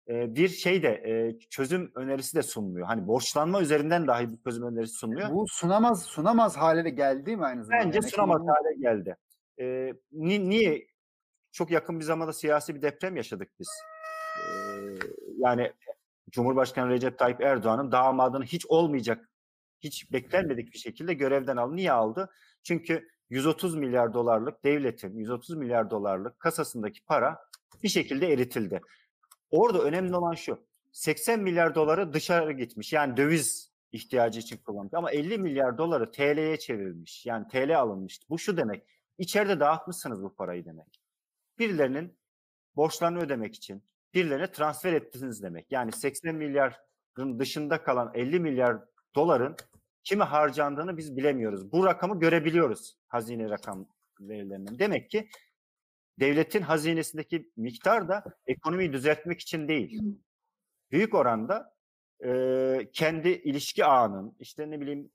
e, bir şey de e, çözüm önerisi de sunmuyor. Hani borçlanma üzerinden dahi bir çözüm önerisi sunmuyor. Bu sunamaz sunamaz hale de geldi mi aynı zamanda? Bence yani sunamaz hale geldi. E, ni, niye? Çok yakın bir zamanda siyasi bir deprem yaşadık biz. E, yani Cumhurbaşkanı Recep Tayyip Erdoğan'ın damadını hiç olmayacak, hiç beklenmedik bir şekilde görevden aldı. Niye aldı? Çünkü 130 milyar dolarlık devletin 130 milyar dolarlık kasasındaki para bir şekilde eritildi. Orada önemli olan şu. 80 milyar doları dışarı gitmiş. Yani döviz ihtiyacı için kullanmış. Ama 50 milyar doları TL'ye çevrilmiş. Yani TL alınmış. Bu şu demek. İçeride dağıtmışsınız bu parayı demek. Birilerinin borçlarını ödemek için birilerine transfer ettiniz demek. Yani 80 milyarın dışında kalan 50 milyar doların kime harcandığını biz bilemiyoruz. Bu rakamı görebiliyoruz hazine rakam verilerinden. Demek ki devletin hazinesindeki miktar da ekonomiyi düzeltmek için değil. Büyük oranda e, kendi ilişki ağının işte ne bileyim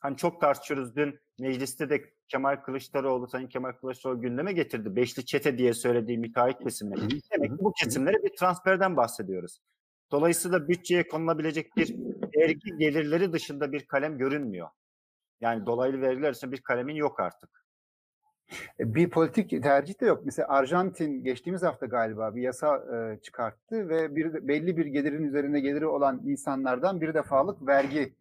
hani çok tartışıyoruz dün mecliste de Kemal Kılıçdaroğlu, Sayın Kemal Kılıçdaroğlu gündeme getirdi. Beşli çete diye söylediği müteahhit kesimine. Demek ki bu kesimlere bir transferden bahsediyoruz. Dolayısıyla bütçeye konulabilecek bir vergi gelirleri dışında bir kalem görünmüyor. Yani dolaylı vergiler için bir kalemin yok artık. E, Bir politik tercih de yok. Mesela Arjantin geçtiğimiz hafta galiba bir yasa e, çıkarttı ve bir belli bir gelirin üzerinde geliri olan insanlardan bir defalık vergi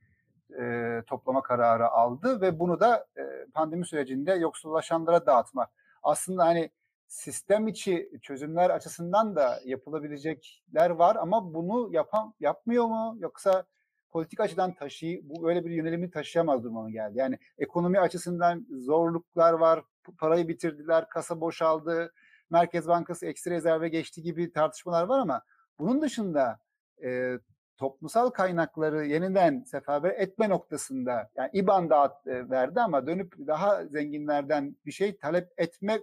e, toplama kararı aldı ve bunu da e, pandemi sürecinde yoksullaşanlara dağıtma. Aslında hani sistem içi çözümler açısından da yapılabilecekler var ama bunu yapan yapmıyor mu yoksa politik açıdan taşıy bu öyle bir yönelimi taşıyamaz duruma geldi? Yani ekonomi açısından zorluklar var, parayı bitirdiler, kasa boşaldı, Merkez Bankası eksi rezerve geçti gibi tartışmalar var ama bunun dışında e, toplumsal kaynakları yeniden seferber etme noktasında yani İBAN dağıt e, verdi ama dönüp daha zenginlerden bir şey talep etme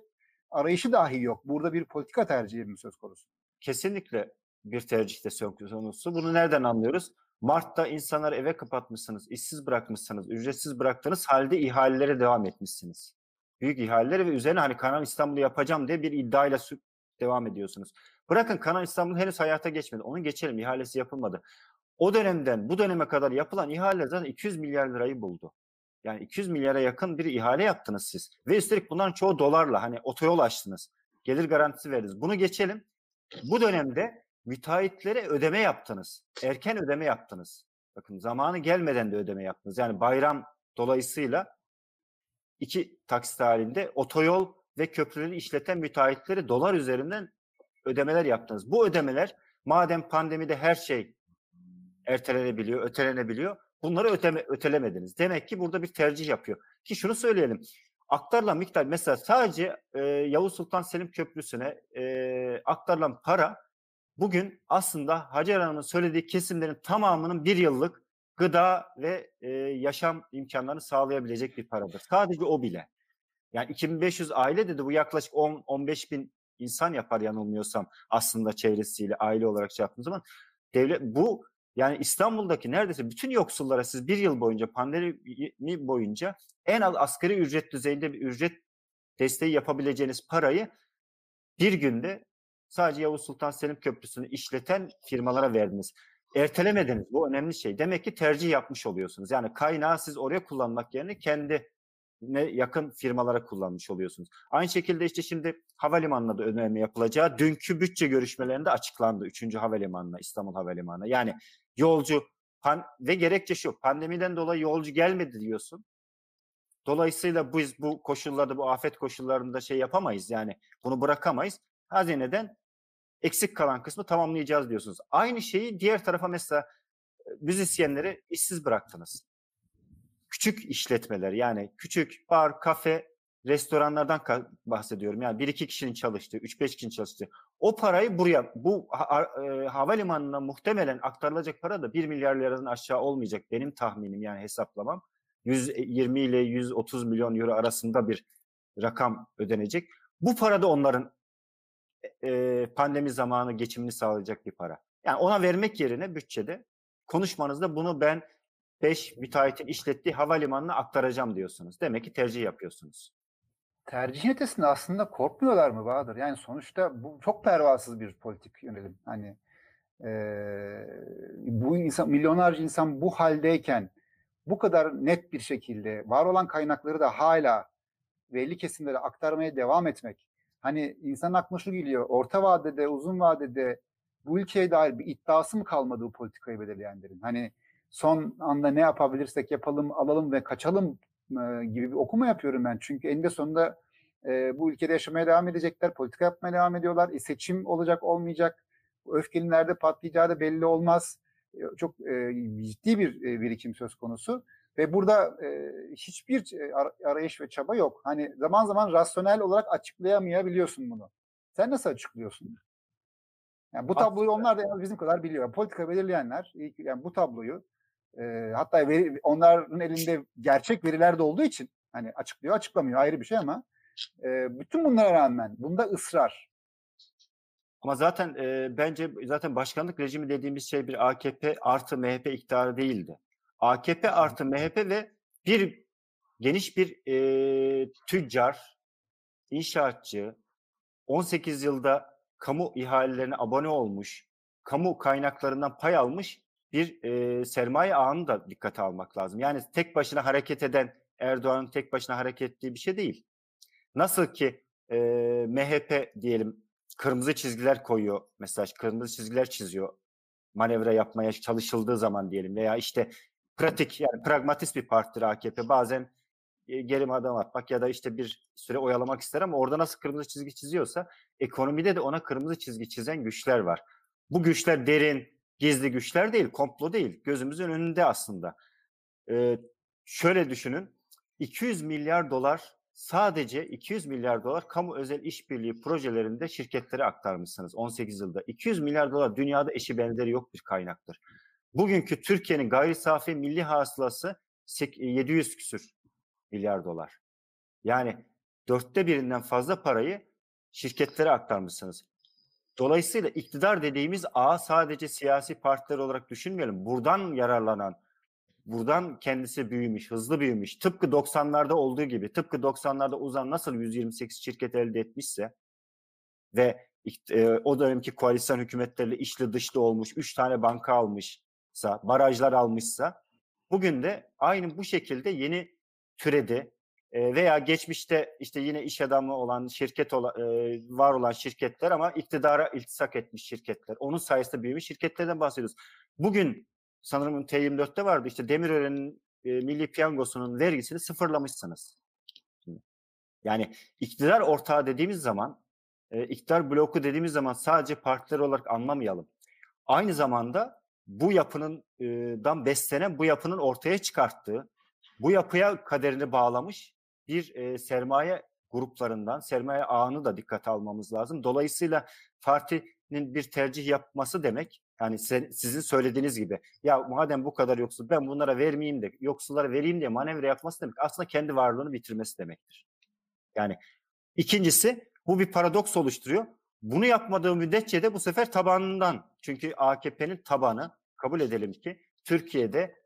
arayışı dahi yok. Burada bir politika tercihi mi söz konusu? Kesinlikle bir tercihte söz konusu. Bunu nereden anlıyoruz? Mart'ta insanları eve kapatmışsınız, işsiz bırakmışsınız, ücretsiz bıraktığınız halde ihalelere devam etmişsiniz. Büyük ihaleleri ve üzerine hani Kanal İstanbul'u yapacağım diye bir iddiayla devam ediyorsunuz. Bırakın Kanal İstanbul henüz hayata geçmedi. Onu geçelim. ihalesi yapılmadı. O dönemden bu döneme kadar yapılan ihale zaten 200 milyar lirayı buldu. Yani 200 milyara yakın bir ihale yaptınız siz. Ve üstelik bunların çoğu dolarla hani otoyol açtınız. Gelir garantisi verdiniz. Bunu geçelim. Bu dönemde müteahhitlere ödeme yaptınız. Erken ödeme yaptınız. Bakın zamanı gelmeden de ödeme yaptınız. Yani bayram dolayısıyla iki taksit halinde otoyol ve köprüleri işleten müteahhitleri dolar üzerinden ödemeler yaptınız. Bu ödemeler madem pandemide her şey ertelenebiliyor, ötelenebiliyor. Bunları öteme, ötelemediniz. Demek ki burada bir tercih yapıyor. Ki şunu söyleyelim. Aktarılan miktar mesela sadece e, Yavuz Sultan Selim Köprüsü'ne e, aktarılan para bugün aslında Hacer Hanım'ın söylediği kesimlerin tamamının bir yıllık gıda ve e, yaşam imkanlarını sağlayabilecek bir paradır. Sadece o bile. Yani 2500 aile dedi bu yaklaşık 10-15 bin insan yapar yanılmıyorsam aslında çevresiyle aile olarak şey yaptığınız zaman devlet bu yani İstanbul'daki neredeyse bütün yoksullara siz bir yıl boyunca pandemi boyunca en az asgari ücret düzeyinde bir ücret desteği yapabileceğiniz parayı bir günde sadece Yavuz Sultan Selim Köprüsü'nü işleten firmalara verdiniz. Ertelemediniz. Bu önemli şey. Demek ki tercih yapmış oluyorsunuz. Yani kaynağı siz oraya kullanmak yerine kendi ne yakın firmalara kullanmış oluyorsunuz. Aynı şekilde işte şimdi havalimanına da ödeme yapılacağı dünkü bütçe görüşmelerinde açıklandı. Üçüncü havalimanına, İstanbul Havalimanı'na. Yani yolcu pan, ve gerekçe şu pandemiden dolayı yolcu gelmedi diyorsun. Dolayısıyla biz bu koşullarda, bu afet koşullarında şey yapamayız. Yani bunu bırakamayız. Hazineden eksik kalan kısmı tamamlayacağız diyorsunuz. Aynı şeyi diğer tarafa mesela müzisyenleri işsiz bıraktınız. Küçük işletmeler yani küçük bar, kafe, restoranlardan bahsediyorum. Yani bir iki kişinin çalıştığı, üç beş kişinin çalıştığı. O parayı buraya, bu ha, e, havalimanına muhtemelen aktarılacak para da 1 milyar liradan aşağı olmayacak benim tahminim yani hesaplamam. 120 ile 130 milyon euro arasında bir rakam ödenecek. Bu para da onların e, pandemi zamanı geçimini sağlayacak bir para. Yani ona vermek yerine bütçede konuşmanızda bunu ben 5 müteahhitin işlettiği havalimanına aktaracağım diyorsunuz. Demek ki tercih yapıyorsunuz. Tercihin ötesinde aslında korkmuyorlar mı Bahadır? Yani sonuçta bu çok pervasız bir politik yönelim. Hani e, bu insan milyonlarca insan bu haldeyken bu kadar net bir şekilde var olan kaynakları da hala belli kesimlere aktarmaya devam etmek. Hani insan aklına şu geliyor. Orta vadede, uzun vadede bu ülkeye dair bir iddiası mı kalmadı bu politikayı belirleyenlerin? Hani son anda ne yapabilirsek yapalım, alalım ve kaçalım e, gibi bir okuma yapıyorum ben. Çünkü eninde sonunda e, bu ülkede yaşamaya devam edecekler, politika yapmaya devam ediyorlar. E, seçim olacak, olmayacak. Öfkenin nerede patlayacağı da belli olmaz. E, çok e, ciddi bir e, birikim söz konusu. Ve burada e, hiçbir arayış ve çaba yok. Hani zaman zaman rasyonel olarak açıklayamayabiliyorsun bunu. Sen nasıl açıklıyorsun? Yani bu tabloyu onlar da bizim kadar biliyor. Politika belirleyenler yani bu tabloyu e, hatta veri, onların elinde gerçek veriler de olduğu için hani açıklıyor açıklamıyor ayrı bir şey ama e, bütün bunlara rağmen bunda ısrar. Ama zaten e, bence zaten başkanlık rejimi dediğimiz şey bir AKP artı MHP iktidarı değildi. AKP artı MHP ve bir geniş bir e, tüccar, inşaatçı, 18 yılda kamu ihalelerine abone olmuş, kamu kaynaklarından pay almış bir e, sermaye ağını da dikkate almak lazım. Yani tek başına hareket eden Erdoğan'ın tek başına hareket ettiği bir şey değil. Nasıl ki e, MHP diyelim kırmızı çizgiler koyuyor mesaj, kırmızı çizgiler çiziyor manevra yapmaya çalışıldığı zaman diyelim veya işte pratik yani pragmatist bir partidir AKP. Bazen e, geri adım atmak ya da işte bir süre oyalamak ister ama orada nasıl kırmızı çizgi çiziyorsa ekonomide de ona kırmızı çizgi çizen güçler var. Bu güçler derin, gizli güçler değil, komplo değil. Gözümüzün önünde aslında. Ee, şöyle düşünün. 200 milyar dolar sadece 200 milyar dolar kamu özel işbirliği projelerinde şirketlere aktarmışsınız 18 yılda. 200 milyar dolar dünyada eşi benzeri yok bir kaynaktır. Bugünkü Türkiye'nin gayri safi milli hasılası 700 küsür milyar dolar. Yani dörtte birinden fazla parayı şirketlere aktarmışsınız. Dolayısıyla iktidar dediğimiz ağ sadece siyasi partiler olarak düşünmeyelim. Buradan yararlanan, buradan kendisi büyümüş, hızlı büyümüş. Tıpkı 90'larda olduğu gibi, tıpkı 90'larda Uzan nasıl 128 şirket elde etmişse ve e, o dönemki koalisyon hükümetleriyle içli dışlı olmuş, 3 tane banka almışsa, barajlar almışsa, bugün de aynı bu şekilde yeni türedi veya geçmişte işte yine iş adamı olan şirket var olan şirketler ama iktidara iltisak etmiş şirketler. Onun sayesinde büyümüş şirketlerden bahsediyoruz. Bugün sanırım T24'te vardı işte Demirören'in Milli Piyangosu'nun vergisini sıfırlamışsınız. Yani iktidar ortağı dediğimiz zaman, iktidar bloku dediğimiz zaman sadece partiler olarak anlamayalım. Aynı zamanda bu yapının dan beslenen bu yapının ortaya çıkarttığı, bu yapıya kaderini bağlamış bir e, sermaye gruplarından, sermaye ağını da dikkate almamız lazım. Dolayısıyla partinin bir tercih yapması demek, yani sen, sizin söylediğiniz gibi, ya madem bu kadar yoksul ben bunlara vermeyeyim de yoksullara vereyim diye manevra yapması demek aslında kendi varlığını bitirmesi demektir. Yani ikincisi bu bir paradoks oluşturuyor. Bunu yapmadığı müddetçe de bu sefer tabanından, çünkü AKP'nin tabanı kabul edelim ki Türkiye'de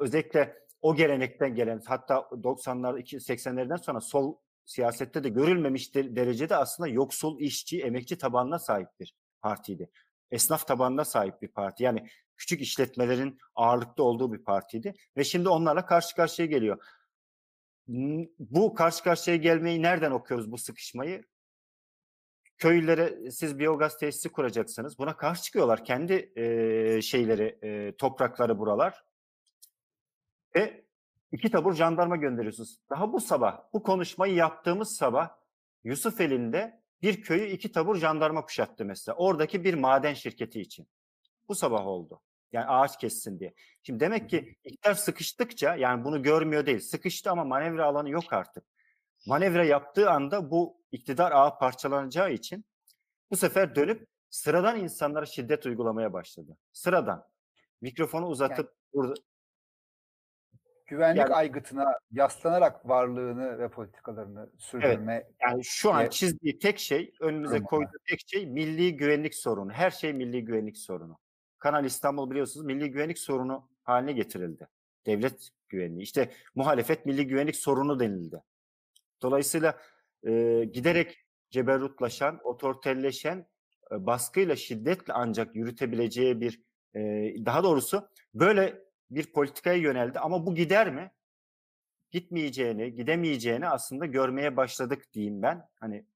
özellikle o gelenekten gelen hatta 90'lar 80'lerden sonra sol siyasette de görülmemiş derecede aslında yoksul, işçi, emekçi tabanına sahip bir partiydi. Esnaf tabanına sahip bir parti. Yani küçük işletmelerin ağırlıkta olduğu bir partiydi ve şimdi onlarla karşı karşıya geliyor. Bu karşı karşıya gelmeyi nereden okuyoruz bu sıkışmayı? Köylülere siz biyogaz tesisi kuracaksınız. Buna karşı çıkıyorlar. Kendi e, şeyleri, e, toprakları buralar. Ve iki tabur jandarma gönderiyorsunuz. Daha bu sabah, bu konuşmayı yaptığımız sabah Yusuf elinde bir köyü iki tabur jandarma kuşattı mesela. Oradaki bir maden şirketi için. Bu sabah oldu. Yani ağaç kessin diye. Şimdi demek ki iktidar sıkıştıkça yani bunu görmüyor değil. Sıkıştı ama manevra alanı yok artık. Manevra yaptığı anda bu iktidar ağı parçalanacağı için bu sefer dönüp sıradan insanlara şiddet uygulamaya başladı. Sıradan. Mikrofonu uzatıp yani, burada güvenlik yani, aygıtına yaslanarak varlığını ve politikalarını sürdürme. Evet, yani şu an çizdiği tek şey, önümüze koyduğu tek şey milli güvenlik sorunu. Her şey milli güvenlik sorunu. Kanal İstanbul biliyorsunuz milli güvenlik sorunu haline getirildi. Devlet güvenliği. İşte muhalefet milli güvenlik sorunu denildi. Dolayısıyla e, giderek ceberrutlaşan, otoriterleşen, e, baskıyla, şiddetle ancak yürütebileceği bir, e, daha doğrusu böyle bir politikaya yöneldi ama bu gider mi? Gitmeyeceğini, gidemeyeceğini aslında görmeye başladık diyeyim ben. Hani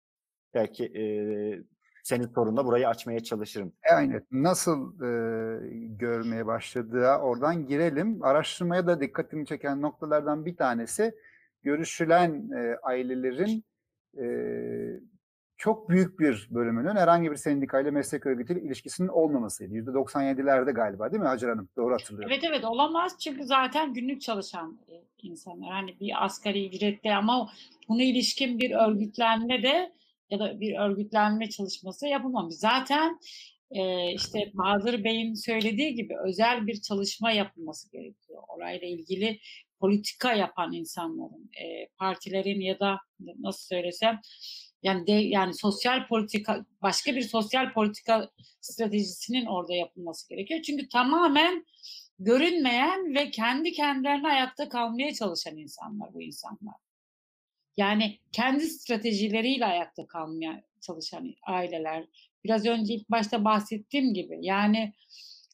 belki e, senin sorunla burayı açmaya çalışırım. Aynen. Nasıl e, görmeye başladığı oradan girelim. Araştırmaya da dikkatimi çeken noktalardan bir tanesi görüşülen e, ailelerin e, çok büyük bir bölümünün herhangi bir sendikayla meslek örgütüyle ilişkisinin olmamasıydı. %97'lerde galiba değil mi Hacer Hanım? Doğru hatırlıyorum. Evet evet olamaz çünkü zaten günlük çalışan e, insanlar. Hani bir asgari ücretli ama buna ilişkin bir örgütlenme de ya da bir örgütlenme çalışması yapılmamış. Zaten e, işte Bahadır Bey'in söylediği gibi özel bir çalışma yapılması gerekiyor. Orayla ilgili politika yapan insanların, e, partilerin ya da nasıl söylesem yani de, yani sosyal politika başka bir sosyal politika stratejisinin orada yapılması gerekiyor. Çünkü tamamen görünmeyen ve kendi kendilerine ayakta kalmaya çalışan insanlar bu insanlar. Yani kendi stratejileriyle ayakta kalmaya çalışan aileler. Biraz önce ilk başta bahsettiğim gibi yani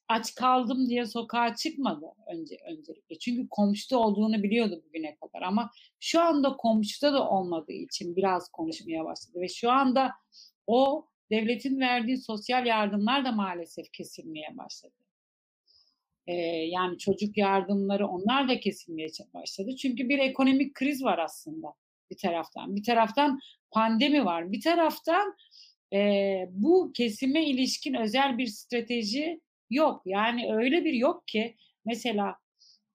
aç kaldım diye sokağa çıkmadı önce öncelikle. Çünkü komşuda olduğunu biliyordu bugüne kadar ama şu anda komşuda da olmadığı için biraz konuşmaya başladı ve şu anda o devletin verdiği sosyal yardımlar da maalesef kesilmeye başladı. Ee, yani çocuk yardımları onlar da kesilmeye başladı. Çünkü bir ekonomik kriz var aslında bir taraftan. Bir taraftan pandemi var. Bir taraftan e, bu kesime ilişkin özel bir strateji yok. Yani öyle bir yok ki mesela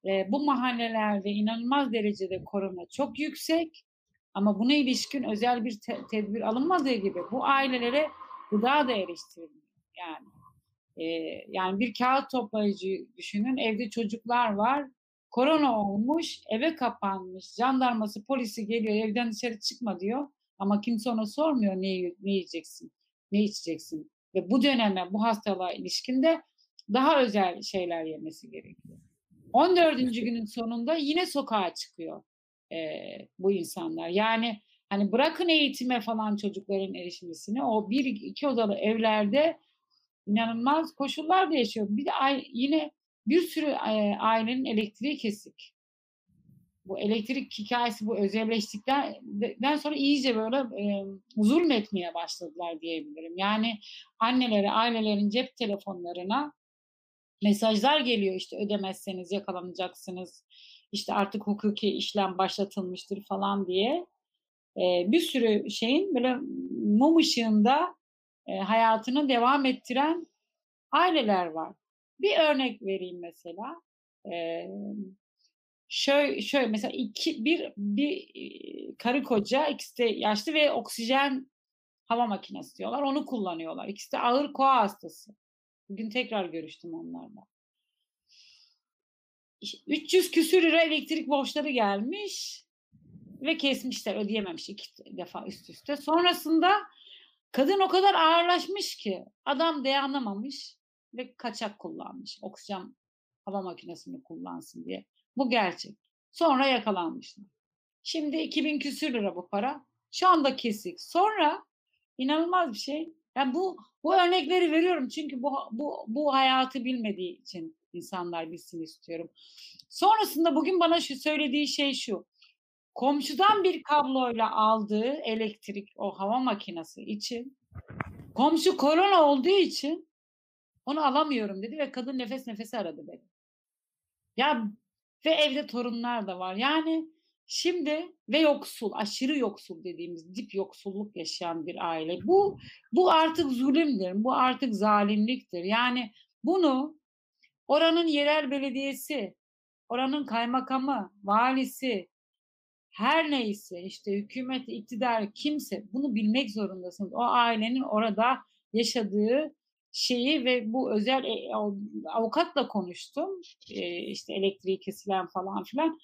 e, bu mahallelerde inanılmaz derecede korona çok yüksek ama buna ilişkin özel bir te- tedbir alınmadığı gibi bu ailelere gıda da eriştirilmiyor. Yani e, yani bir kağıt toplayıcı düşünün evde çocuklar var korona olmuş eve kapanmış jandarması polisi geliyor evden dışarı çıkma diyor ama kimse ona sormuyor ne, ne yiyeceksin ne içeceksin ve bu döneme bu hastalığa ilişkinde daha özel şeyler yemesi gerekiyor. 14. günün sonunda yine sokağa çıkıyor e, bu insanlar. Yani hani bırakın eğitime falan çocukların erişmesini o bir iki odalı evlerde inanılmaz koşullarda yaşıyor. Bir de yine bir sürü ailenin elektriği kesik. Bu elektrik hikayesi bu özelleştikten sonra iyice böyle e, zulmetmeye başladılar diyebilirim. Yani annelere, ailelerin cep telefonlarına mesajlar geliyor işte ödemezseniz yakalanacaksınız. İşte artık hukuki işlem başlatılmıştır falan diye. E, bir sürü şeyin böyle mum ışığında e, hayatını devam ettiren aileler var. Bir örnek vereyim mesela. E, şöyle, şöyle mesela iki, bir, bir karı koca ikisi de yaşlı ve oksijen hava makinesi diyorlar. Onu kullanıyorlar. İkisi de ağır koa hastası. Bugün tekrar görüştüm onlarla. 300 küsür lira elektrik borçları gelmiş ve kesmişler ödeyememiş iki defa üst üste. Sonrasında kadın o kadar ağırlaşmış ki adam dayanamamış ve kaçak kullanmış. Oksijen hava makinesini kullansın diye. Bu gerçek. Sonra yakalanmışlar. Şimdi 2000 küsür lira bu para. Şu anda kesik. Sonra inanılmaz bir şey. Ben bu bu örnekleri veriyorum çünkü bu bu bu hayatı bilmediği için insanlar bilsin istiyorum. Sonrasında bugün bana şu söylediği şey şu. Komşudan bir kabloyla aldığı elektrik o hava makinesi için komşu korona olduğu için onu alamıyorum dedi ve kadın nefes nefese aradı beni. Ya ve evde torunlar da var. Yani Şimdi ve yoksul, aşırı yoksul dediğimiz dip yoksulluk yaşayan bir aile. Bu bu artık zulümdür, bu artık zalimliktir. Yani bunu oranın yerel belediyesi, oranın kaymakamı, valisi, her neyse işte hükümet, iktidar kimse bunu bilmek zorundasınız. O ailenin orada yaşadığı şeyi ve bu özel e, avukatla konuştum. E, işte elektriği kesilen falan filan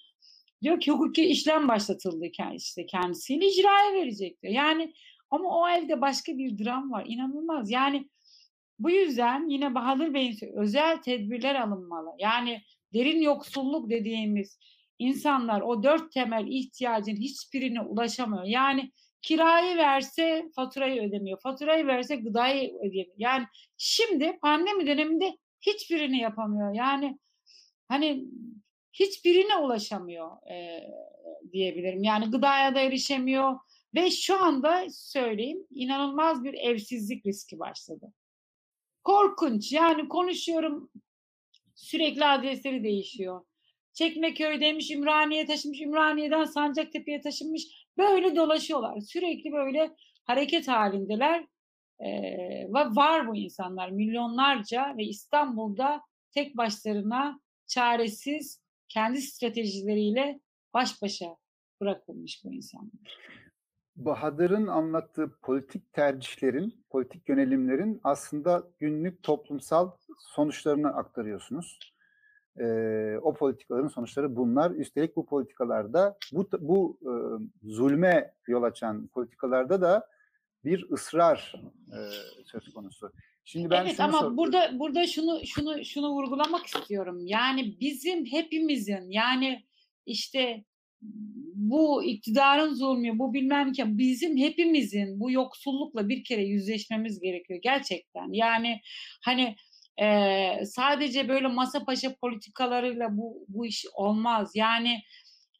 Diyor ki hukuki işlem başlatıldı işte kendisiyle icraya verecek diyor. Yani ama o evde başka bir dram var. İnanılmaz. Yani bu yüzden yine Bahadır Bey'in özel tedbirler alınmalı. Yani derin yoksulluk dediğimiz insanlar o dört temel ihtiyacın hiçbirine ulaşamıyor. Yani kirayı verse faturayı ödemiyor. Faturayı verse gıdayı ödemiyor. Yani şimdi pandemi döneminde hiçbirini yapamıyor. Yani hani hiçbirine ulaşamıyor e, diyebilirim. Yani gıdaya da erişemiyor ve şu anda söyleyeyim inanılmaz bir evsizlik riski başladı. Korkunç yani konuşuyorum sürekli adresleri değişiyor. Çekmeköy demiş, Ümraniye taşımış, Ümraniye'den Sancaktepe'ye taşınmış. Böyle dolaşıyorlar. Sürekli böyle hareket halindeler. Ee, var bu insanlar milyonlarca ve İstanbul'da tek başlarına çaresiz kendi stratejileriyle baş başa bırakılmış bu insanlar. Bahadır'ın anlattığı politik tercihlerin, politik yönelimlerin aslında günlük toplumsal sonuçlarını aktarıyorsunuz. Ee, o politikaların sonuçları bunlar. Üstelik bu politikalarda, bu, bu e, zulme yol açan politikalarda da bir ısrar e, söz konusu. Şimdi ben evet ama sor- burada burada şunu şunu şunu vurgulamak istiyorum. Yani bizim hepimizin yani işte bu iktidarın zulmü, bu bilmem ki bizim hepimizin bu yoksullukla bir kere yüzleşmemiz gerekiyor gerçekten. Yani hani Ee, sadece böyle masa paşa politikalarıyla bu, bu iş olmaz. Yani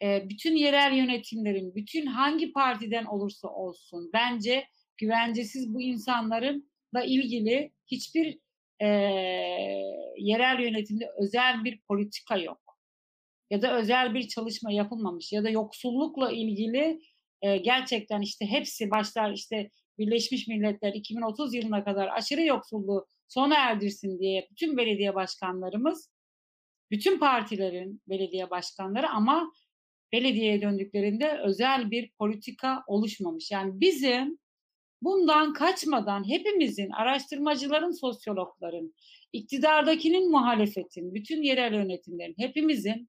e, bütün yerel yönetimlerin, bütün hangi partiden olursa olsun bence güvencesiz bu insanlarınla ilgili hiçbir e, yerel yönetimde özel bir politika yok. Ya da özel bir çalışma yapılmamış ya da yoksullukla ilgili e, gerçekten işte hepsi başlar işte Birleşmiş Milletler 2030 yılına kadar aşırı yoksulluğu sona erdirsin diye bütün belediye başkanlarımız, bütün partilerin belediye başkanları ama belediyeye döndüklerinde özel bir politika oluşmamış. Yani bizim bundan kaçmadan hepimizin, araştırmacıların, sosyologların, iktidardakinin, muhalefetin, bütün yerel yönetimlerin, hepimizin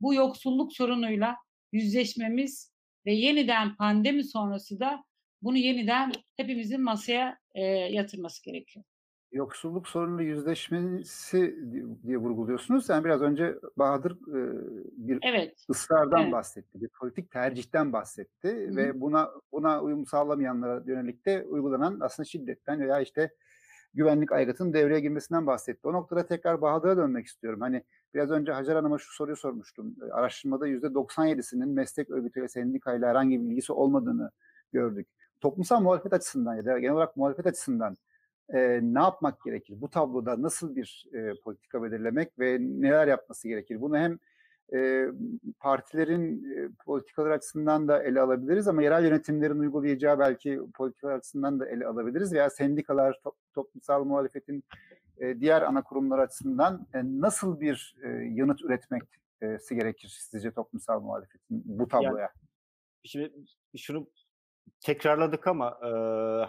bu yoksulluk sorunuyla yüzleşmemiz ve yeniden pandemi sonrası da bunu yeniden hepimizin masaya e, yatırması gerekiyor. Yoksulluk sorunuyla yüzleşmesi diye vurguluyorsunuz. Sen biraz önce Bahadır e, bir Evet. ısrardan Evet. bahsetti, bir politik tercihten bahsetti Hı ve buna buna uyum sağlamayanlara yönelik de uygulanan aslında şiddetten veya işte güvenlik aygıtının devreye girmesinden bahsetti. O noktada tekrar Bahadır'a dönmek istiyorum. Hani biraz önce Hacer Hanım'a şu soruyu sormuştum. E, Araştırmada %97'sinin meslek örgütüyle sendikayla herhangi bir ilgisi olmadığını gördük. Toplumsal muhalefet açısından ya da genel olarak muhalefet açısından e, ne yapmak gerekir? Bu tabloda nasıl bir e, politika belirlemek ve neler yapması gerekir? Bunu hem e, partilerin e, politikalar açısından da ele alabiliriz ama yerel yönetimlerin uygulayacağı belki politikalar açısından da ele alabiliriz veya sendikalar, to- toplumsal muhalefetin e, diğer ana kurumlar açısından e, nasıl bir e, yanıt üretmesi gerekir sizce toplumsal muhalefetin bu tabloya? Şimdi şunu tekrarladık ama e,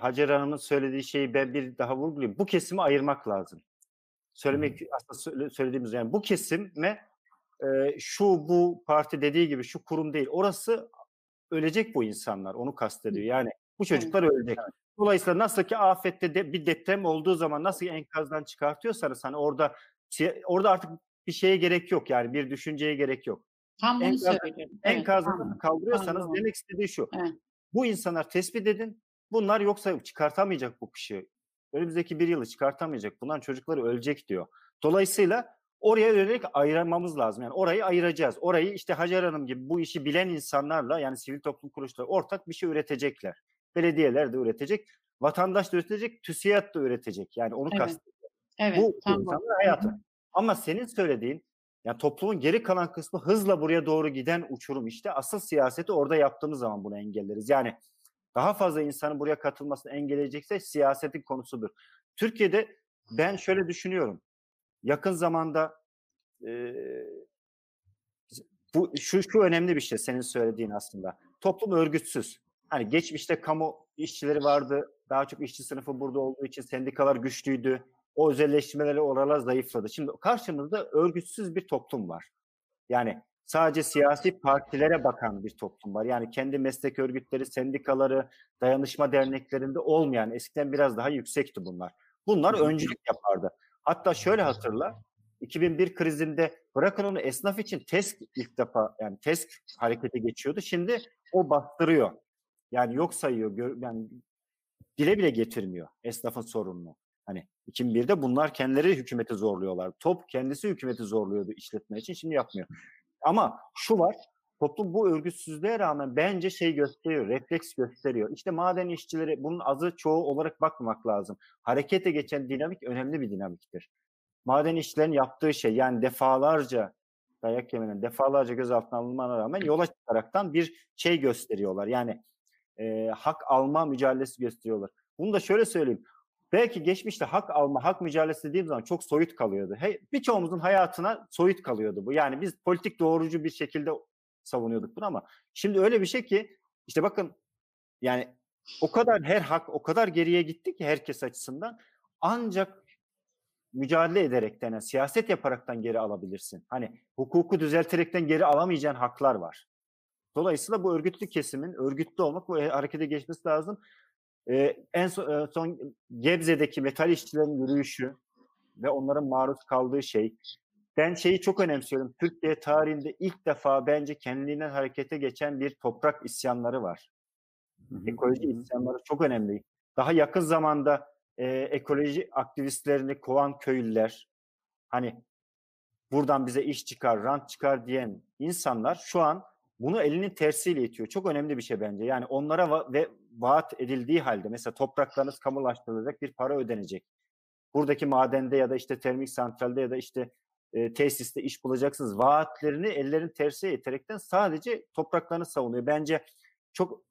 Hacer Hanım'ın söylediği şeyi ben bir daha vurgulayayım. Bu kesimi ayırmak lazım. Söylemek aslında söyle- söylediğimiz yani bu kesime e, şu bu parti dediği gibi şu kurum değil. Orası ölecek bu insanlar. Onu kastediyor. Yani bu çocuklar ölecek. Dolayısıyla nasıl ki afette de bir deprem olduğu zaman nasıl enkazdan çıkartıyorsanız hani orada si- orada artık bir şeye gerek yok yani bir düşünceye gerek yok. Tam bunu Enkaz- söylüyorum. Evet, Enkazdan tamam. kaldırıyorsanız Tamam. demek istediği şu. Evet. Bu insanlar tespit edin. Bunlar yoksa çıkartamayacak bu kişi. Önümüzdeki bir yılı çıkartamayacak. Bunların çocukları ölecek diyor. Dolayısıyla oraya yönelik ayırmamız lazım. Yani orayı ayıracağız. Orayı işte Hacer Hanım gibi bu işi bilen insanlarla yani sivil toplum kuruluşları ortak bir şey üretecekler. Belediyeler de üretecek. Vatandaş da üretecek. TÜSİAD da üretecek. Yani onu Evet. kastediyor. Evet, bu, bu tam bu. insanların hayatı. Ama senin söylediğin yani toplumun geri kalan kısmı hızla buraya doğru giden uçurum işte. Asıl siyaseti orada yaptığımız zaman bunu engelleriz. Yani daha fazla insanın buraya katılmasını engelleyecekse siyasetin konusudur. Türkiye'de ben şöyle düşünüyorum. Yakın zamanda e, bu şu şu önemli bir şey senin söylediğin aslında. Toplum örgütsüz. Hani geçmişte kamu işçileri vardı. Daha çok işçi sınıfı burada olduğu için sendikalar güçlüydü. O özelleştirmeleri oralar zayıfladı. Şimdi karşımızda örgütsüz bir toplum var. Yani sadece siyasi partilere bakan bir toplum var. Yani kendi meslek örgütleri, sendikaları, dayanışma derneklerinde olmayan, eskiden biraz daha yüksekti bunlar. Bunlar öncülük yapardı. Hatta şöyle hatırla, 2001 krizinde bırakın onu esnaf için TESK ilk defa yani TESK harekete geçiyordu. Şimdi o bastırıyor. Yani yok sayıyor. gör- Yani dile bile getirmiyor esnafın sorununu. Hani 2001'de bunlar kendileri hükümeti zorluyorlar. Top kendisi hükümeti zorluyordu işletme için. Şimdi yapmıyor. Ama şu var. Toplum bu örgütsüzlüğe rağmen bence şey gösteriyor, refleks gösteriyor. İşte maden işçileri bunun azı çoğu olarak bakmamak lazım. Harekete geçen dinamik önemli bir dinamiktir. Maden işçilerin yaptığı şey yani defalarca dayak yemenen, defalarca gözaltına alınmana rağmen yola çıkaraktan bir şey gösteriyorlar. Yani e, hak alma mücadelesi gösteriyorlar. Bunu da şöyle söyleyeyim. Belki geçmişte hak alma, hak mücadelesi dediğim zaman çok soyut kalıyordu. Hey, birçoğumuzun hayatına soyut kalıyordu bu. Yani biz politik doğrucu bir şekilde savunuyorduk bunu ama şimdi öyle bir şey ki işte bakın yani o kadar her hak o kadar geriye gitti ki herkes açısından ancak mücadele ederekten, yani siyaset yaparaktan geri alabilirsin. Hani hukuku düzelterekten geri alamayacağın haklar var. Dolayısıyla bu örgütlü kesimin örgütlü olmak bu harekete geçmesi lazım. Ee, en son, e, son Gebze'deki metal işçilerin yürüyüşü ve onların maruz kaldığı şey. Ben şeyi çok önemsiyorum. Türkiye tarihinde ilk defa bence kendiliğinden harekete geçen bir toprak isyanları var. Hı hı. Ekoloji isyanları çok önemli. Daha yakın zamanda e, ekoloji aktivistlerini kovan köylüler, hani buradan bize iş çıkar, rant çıkar diyen insanlar şu an bunu elinin tersiyle itiyor. Çok önemli bir şey bence. Yani onlara ve vaat edildiği halde mesela topraklarınız kamulaştırılacak bir para ödenecek. Buradaki madende ya da işte termik santralde ya da işte e, tesiste iş bulacaksınız. Vaatlerini ellerin tersiyle iterekten sadece topraklarını savunuyor. Bence çok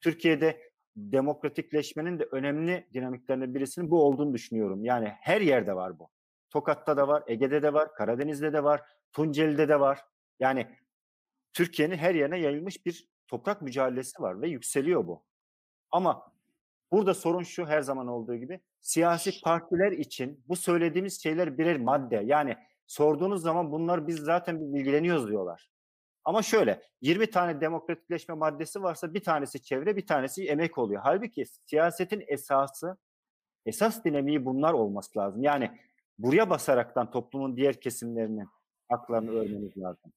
Türkiye'de demokratikleşmenin de önemli dinamiklerinden birisinin bu olduğunu düşünüyorum. Yani her yerde var bu. Tokat'ta da var, Ege'de de var, Karadeniz'de de var, Tunceli'de de var. Yani Türkiye'nin her yerine yayılmış bir toprak mücadelesi var ve yükseliyor bu. Ama burada sorun şu her zaman olduğu gibi siyasi partiler için bu söylediğimiz şeyler birer madde. Yani sorduğunuz zaman bunlar biz zaten bilgileniyoruz diyorlar. Ama şöyle 20 tane demokratikleşme maddesi varsa bir tanesi çevre bir tanesi emek oluyor. Halbuki siyasetin esası esas dinamiği bunlar olması lazım. Yani buraya basaraktan toplumun diğer kesimlerinin haklarını örmemiz lazım.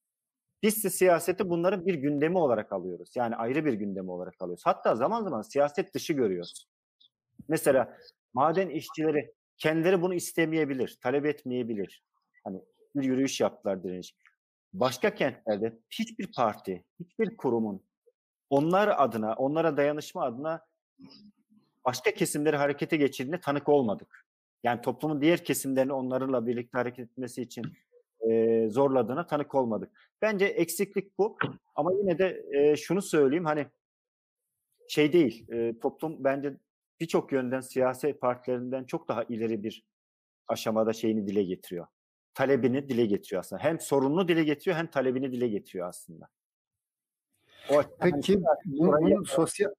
Biz de siyaseti bunların bir gündemi olarak alıyoruz. Yani ayrı bir gündemi olarak alıyoruz. Hatta zaman zaman siyaset dışı görüyoruz. Mesela maden işçileri kendileri bunu istemeyebilir, talep etmeyebilir. Hani bir yürüyüş yaptılar direniş. Başka kentlerde hiçbir parti, hiçbir kurumun onlar adına, onlara dayanışma adına başka kesimleri harekete geçirdiğine tanık olmadık. Yani toplumun diğer kesimlerini onlarla birlikte hareket etmesi için e, zorladığına tanık olmadık. Bence eksiklik bu. Ama yine de e, şunu söyleyeyim hani şey değil. E, toplum bence birçok yönden siyasi partilerinden çok daha ileri bir aşamada şeyini dile getiriyor. Talebini dile getiriyor aslında. Hem sorununu dile getiriyor hem talebini dile getiriyor aslında. O Peki bu, bunun sosyal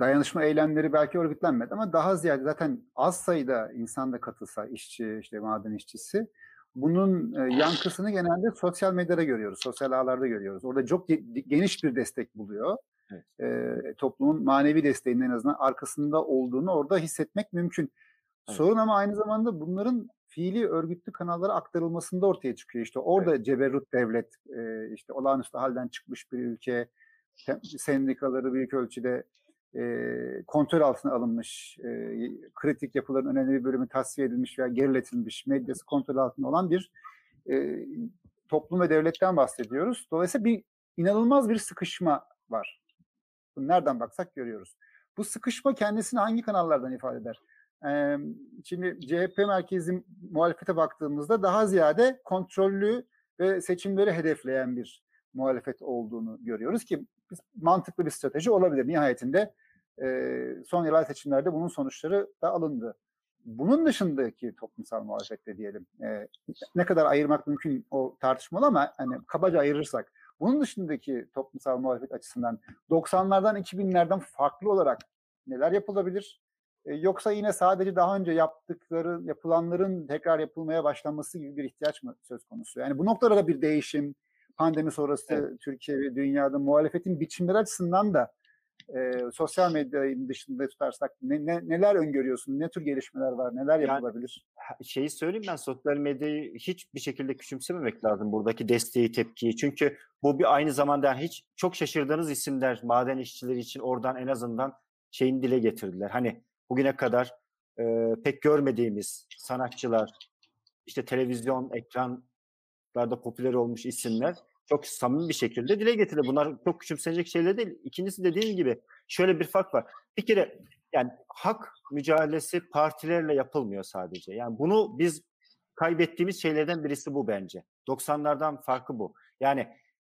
dayanışma eylemleri belki örgütlenmedi ama daha ziyade zaten az sayıda insan da katılsa işçi işte maden işçisi bunun e, yankısını genelde sosyal medyada görüyoruz, sosyal ağlarda görüyoruz. Orada çok geniş bir destek buluyor. Evet. E, toplumun manevi desteğinin en azından arkasında olduğunu orada hissetmek mümkün. Evet. Sorun ama aynı zamanda bunların fiili örgütlü kanallara aktarılmasında ortaya çıkıyor. İşte orada evet. ceberrut devlet, e, işte olağanüstü halden çıkmış bir ülke, sendikaları büyük ölçüde e, kontrol altına alınmış, e, kritik yapıların önemli bir bölümü tasfiye edilmiş veya geriletilmiş, medyası kontrol altında olan bir e, toplum ve devletten bahsediyoruz. Dolayısıyla bir inanılmaz bir sıkışma var. Bunu nereden baksak görüyoruz. Bu sıkışma kendisini hangi kanallardan ifade eder? Ee, şimdi CHP merkezi muhalefete baktığımızda daha ziyade kontrollü ve seçimleri hedefleyen bir muhalefet olduğunu görüyoruz ki mantıklı bir strateji olabilir. Nihayetinde e, son yerel seçimlerde bunun sonuçları da alındı. Bunun dışındaki toplumsal muhalefette diyelim e, ne kadar ayırmak mümkün o tartışmalı ama hani kabaca ayırırsak bunun dışındaki toplumsal muhalefet açısından 90'lardan 2000'lerden farklı olarak neler yapılabilir? E, yoksa yine sadece daha önce yaptıkları, yapılanların tekrar yapılmaya başlanması gibi bir ihtiyaç mı söz konusu? Yani bu noktada da bir değişim, pandemi sonrası evet. Türkiye ve dünyada muhalefetin biçimleri açısından da e, sosyal medyanın dışında tutarsak ne, ne, neler öngörüyorsun? Ne tür gelişmeler var? Neler yapılabilir? Yani, şeyi söyleyeyim ben sosyal medyayı hiçbir şekilde küçümsememek lazım buradaki desteği, tepkiyi. Çünkü bu bir aynı zamanda hiç çok şaşırdığınız isimler maden işçileri için oradan en azından şeyini dile getirdiler. Hani bugüne kadar e, pek görmediğimiz sanatçılar, işte televizyon, ekranlarda popüler olmuş isimler çok samimi bir şekilde dile getirdi. Bunlar çok küçümsenecek şeyler değil. İkincisi dediğim gibi şöyle bir fark var. Bir kere yani hak mücadelesi partilerle yapılmıyor sadece. Yani bunu biz kaybettiğimiz şeylerden birisi bu bence. 90'lardan farkı bu. Yani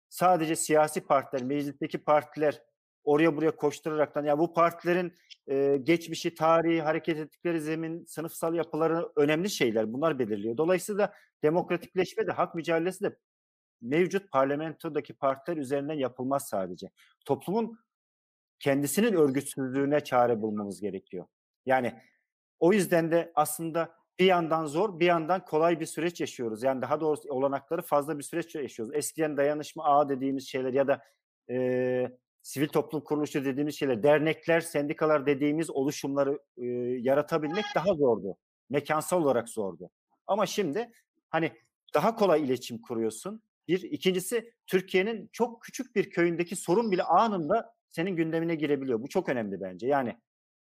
sadece siyasi partiler, meclisteki partiler oraya buraya koşturaraktan ya bu partilerin e, geçmişi, tarihi, hareket ettikleri zemin, sınıfsal yapıları önemli şeyler. Bunlar belirliyor. Dolayısıyla demokratikleşme de, hak mücadelesi de mevcut parlamentodaki partiler üzerinden yapılmaz sadece. Toplumun kendisinin örgütsüzlüğüne çare bulmamız gerekiyor. Yani o yüzden de aslında bir yandan zor, bir yandan kolay bir süreç yaşıyoruz. Yani daha doğrusu olanakları fazla bir süreç yaşıyoruz. Eskiden dayanışma ağı dediğimiz şeyler ya da e, sivil toplum kuruluşu dediğimiz şeyler, dernekler, sendikalar dediğimiz oluşumları e, yaratabilmek daha zordu. Mekansal olarak zordu. Ama şimdi hani daha kolay iletişim kuruyorsun. Bir. ikincisi Türkiye'nin çok küçük bir köyündeki sorun bile anında senin gündemine girebiliyor. Bu çok önemli bence. Yani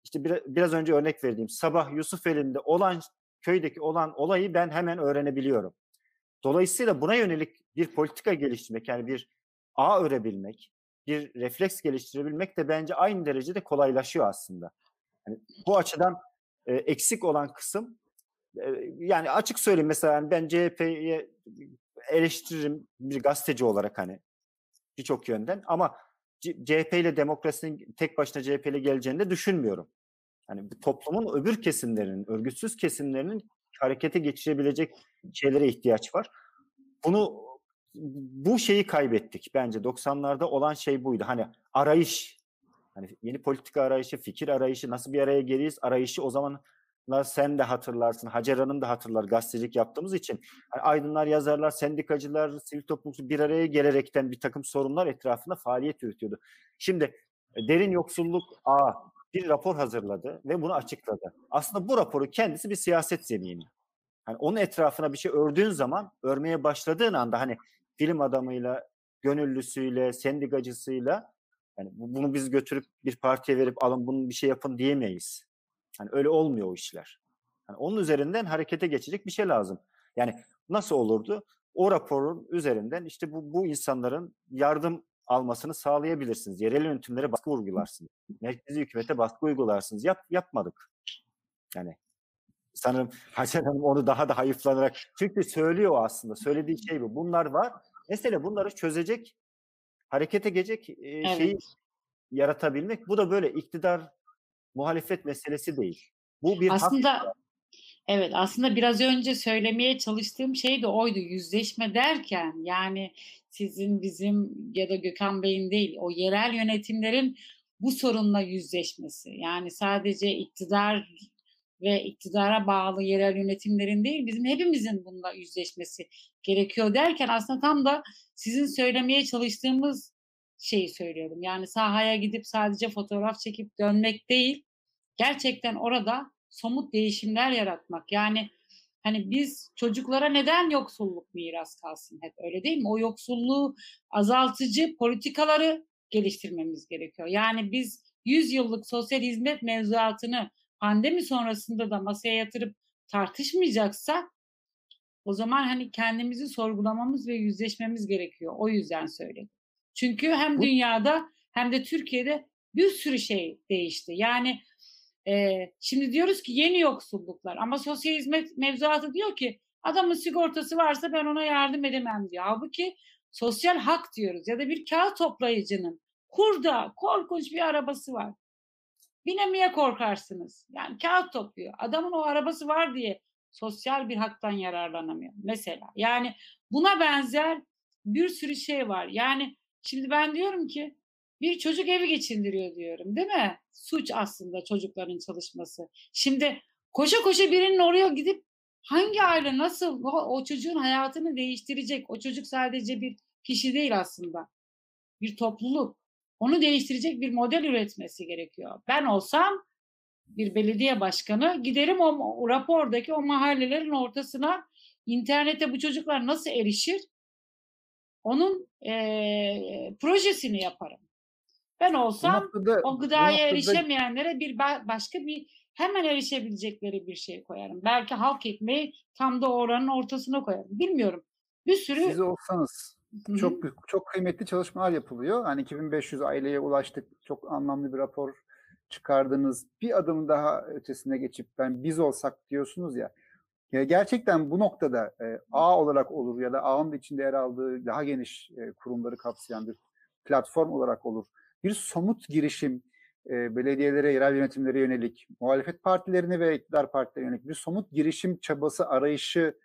işte bir, biraz önce örnek verdiğim sabah Yusufeli'nde olan köydeki olan olayı ben hemen öğrenebiliyorum. Dolayısıyla buna yönelik bir politika geliştirmek yani bir ağ örebilmek, bir refleks geliştirebilmek de bence aynı derecede kolaylaşıyor aslında. Yani bu açıdan e, eksik olan kısım e, yani açık söyleyeyim mesela yani ben CHP'ye eleştiririm bir gazeteci olarak hani birçok yönden ama CHP ile demokrasinin tek başına CHP ile geleceğini de düşünmüyorum. Bu toplumun öbür kesimlerinin, örgütsüz kesimlerinin harekete geçirebilecek şeylere ihtiyaç var. Bunu bu şeyi kaybettik bence 90'larda olan şey buydu. Hani arayış, hani yeni politika arayışı, fikir arayışı, nasıl bir araya geliyiz arayışı o zaman sen de hatırlarsın, Hacer Hanım da hatırlar gazetecilik yaptığımız için. Yani aydınlar, yazarlar, sendikacılar, sivil toplumcu bir araya gelerekten bir takım sorunlar etrafında faaliyet yürütüyordu. Şimdi e, derin yoksulluk A bir rapor hazırladı ve bunu açıkladı. Aslında bu raporu kendisi bir siyaset zemini. Hani onun etrafına bir şey ördüğün zaman, örmeye başladığın anda hani film adamıyla, gönüllüsüyle, sendikacısıyla yani bunu biz götürüp bir partiye verip alın bunu bir şey yapın diyemeyiz. Hani öyle olmuyor o işler. Yani onun üzerinden harekete geçecek bir şey lazım. Yani nasıl olurdu? O raporun üzerinden işte bu, bu insanların yardım almasını sağlayabilirsiniz. Yerel yönetimlere baskı uygularsınız. Merkezi hükümete baskı uygularsınız. Yap, yapmadık. Yani sanırım Hacer Hanım onu daha da hayıflanarak çünkü söylüyor aslında. Söylediği şey bu. Bunlar var. Mesele bunları çözecek, harekete geçecek e, Evet. şeyi yaratabilmek. Bu da böyle iktidar muhalefet meselesi değil. Bu bir hak. Aslında evet aslında biraz önce söylemeye çalıştığım şey de oydu. Yüzleşme derken yani sizin bizim ya da Gökhan Bey'in değil o yerel yönetimlerin bu sorunla yüzleşmesi. Yani sadece iktidar ve iktidara bağlı yerel yönetimlerin değil bizim hepimizin bununla yüzleşmesi gerekiyor derken aslında tam da sizin söylemeye çalıştığımız şeyi söylüyorum. Yani sahaya gidip sadece fotoğraf çekip dönmek değil, gerçekten orada somut değişimler yaratmak. Yani hani biz çocuklara neden yoksulluk miras kalsın hep öyle değil mi? O yoksulluğu azaltıcı politikaları geliştirmemiz gerekiyor. Yani biz 100 yıllık sosyal hizmet mevzuatını pandemi sonrasında da masaya yatırıp tartışmayacaksak o zaman hani kendimizi sorgulamamız ve yüzleşmemiz gerekiyor. O yüzden söyledim. Çünkü hem dünyada hem de Türkiye'de bir sürü şey değişti. Yani e, şimdi diyoruz ki yeni yoksulluklar ama sosyal hizmet mevzuatı diyor ki adamın sigortası varsa ben ona yardım edemem diyor. Halbuki sosyal hak diyoruz ya da bir kağıt toplayıcının kurda korkunç bir arabası var. Binemeye korkarsınız. Yani kağıt topluyor. Adamın o arabası var diye sosyal bir haktan yararlanamıyor mesela. Yani buna benzer bir sürü şey var. Yani şimdi ben diyorum ki bir çocuk evi geçindiriyor diyorum değil mi? Suç aslında çocukların çalışması. Şimdi koşa koşa birinin oraya gidip hangi aile nasıl o, o çocuğun hayatını değiştirecek? O çocuk sadece bir kişi değil aslında. Bir topluluk. Onu değiştirecek bir model üretmesi gerekiyor. Ben olsam bir belediye başkanı giderim o, o rapordaki o mahallelerin ortasına internete bu çocuklar nasıl erişir? Onun eee, projesini yaparım. Ben Bu olsam noktada, o gıdaya noktada erişemeyenlere bir ba- başka bir hemen erişebilecekleri bir şey koyarım. Belki halk ekmeği tam da oranın ortasına koyarım. Bilmiyorum. Bir sürü siz olsanız Hı hı. çok çok kıymetli çalışmalar yapılıyor. Hani 2500 aileye ulaştık. Çok anlamlı bir rapor çıkardınız. Bir adım daha ötesine geçip ben biz olsak diyorsunuz ya. Ya gerçekten bu noktada e, ağ olarak olur ya da ağın içinde yer aldığı daha geniş e, kurumları kapsayan bir platform olarak olur. Bir somut girişim e, belediyelere, yerel yönetimlere yönelik, muhalefet partilerine ve iktidar partilerine yönelik bir somut girişim çabası, arayışı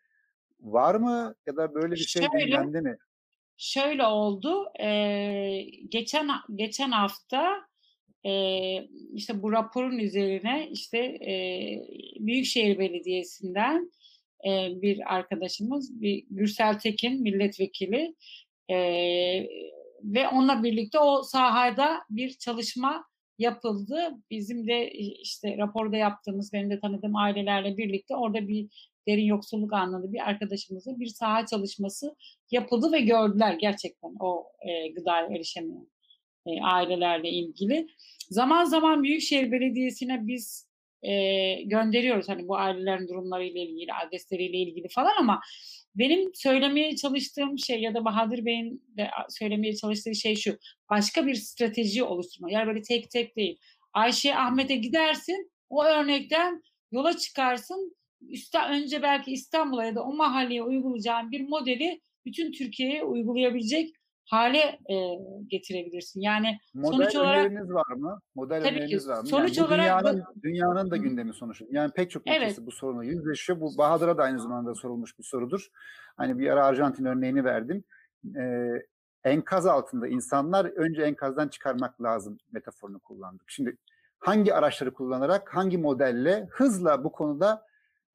var mı? Ya da böyle bir şey gündemde mi? Şöyle oldu. eee, geçen geçen hafta eee, işte bu raporun üzerine işte eee, Büyükşehir Belediyesi'nden eee, bir arkadaşımız, bir Gürsel Tekin milletvekili eee, ve onunla birlikte o sahada bir çalışma yapıldı. Bizim de işte raporda yaptığımız, benim de tanıdığım ailelerle birlikte orada bir derin yoksulluk anlamında bir arkadaşımızla bir saha çalışması yapıldı ve gördüler gerçekten o e, gıdaya erişemeyen e, ailelerle ilgili. Zaman zaman Büyükşehir Belediyesi'ne biz e, gönderiyoruz hani bu ailelerin durumlarıyla ilgili, adresleriyle ilgili falan ama benim söylemeye çalıştığım şey ya da Bahadır Bey'in de söylemeye çalıştığı şey şu. Başka bir strateji oluşturma. Yani böyle tek tek değil. Ayşe Ahmet'e gidersin. O örnekten yola çıkarsın. Üste, önce belki İstanbul'a ya da o mahalleye uygulayacağın bir modeli bütün Türkiye'ye uygulayabilecek hale e, getirebilirsin. Yani Model sonuç olarak öneriniz var mı? Model Tabii ki. öneriniz var mı? Sonuç yani olarak bu- dünyanın, dünyanın da gündemi sonuçta. Yani pek çok Evet. ülkesi bu sorunla yüzleşiyor. Bu Bahadır'a da aynı zamanda sorulmuş bir sorudur. Hani bir ara Arjantin örneğini verdim. Ee, enkaz altında insanlar önce enkazdan çıkarmak lazım metaforunu kullandık. Şimdi hangi araçları kullanarak, hangi modelle hızla bu konuda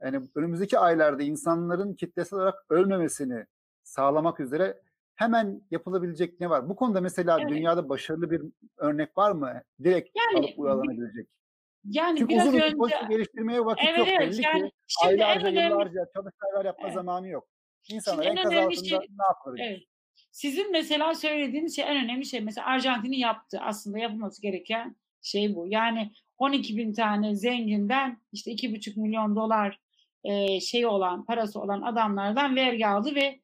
yani önümüzdeki aylarda insanların kitlesel olarak ölmemesini sağlamak üzere hemen yapılabilecek ne var? Bu konuda mesela Evet. dünyada başarılı bir örnek var mı? Direkt Yani alıp uygulanabilecek. yani Çünkü biraz uzun önce politika geliştirmeye vakit evet yok. evet Belli yani ki şimdi en aylarca, önemli yıllarca çalışmalar yapma Evet. zamanı yok. İnsanlar Şimdi en enkaz altında şey- ne yapılabilir? Evet. Sizin mesela söylediğiniz şey en önemli şey. Mesela Arjantin'in yaptı. Aslında yapılması gereken şey bu. Yani 12 bin tane zenginden işte 2,5 milyon dolar e, şey olan, parası olan adamlardan vergi aldı ve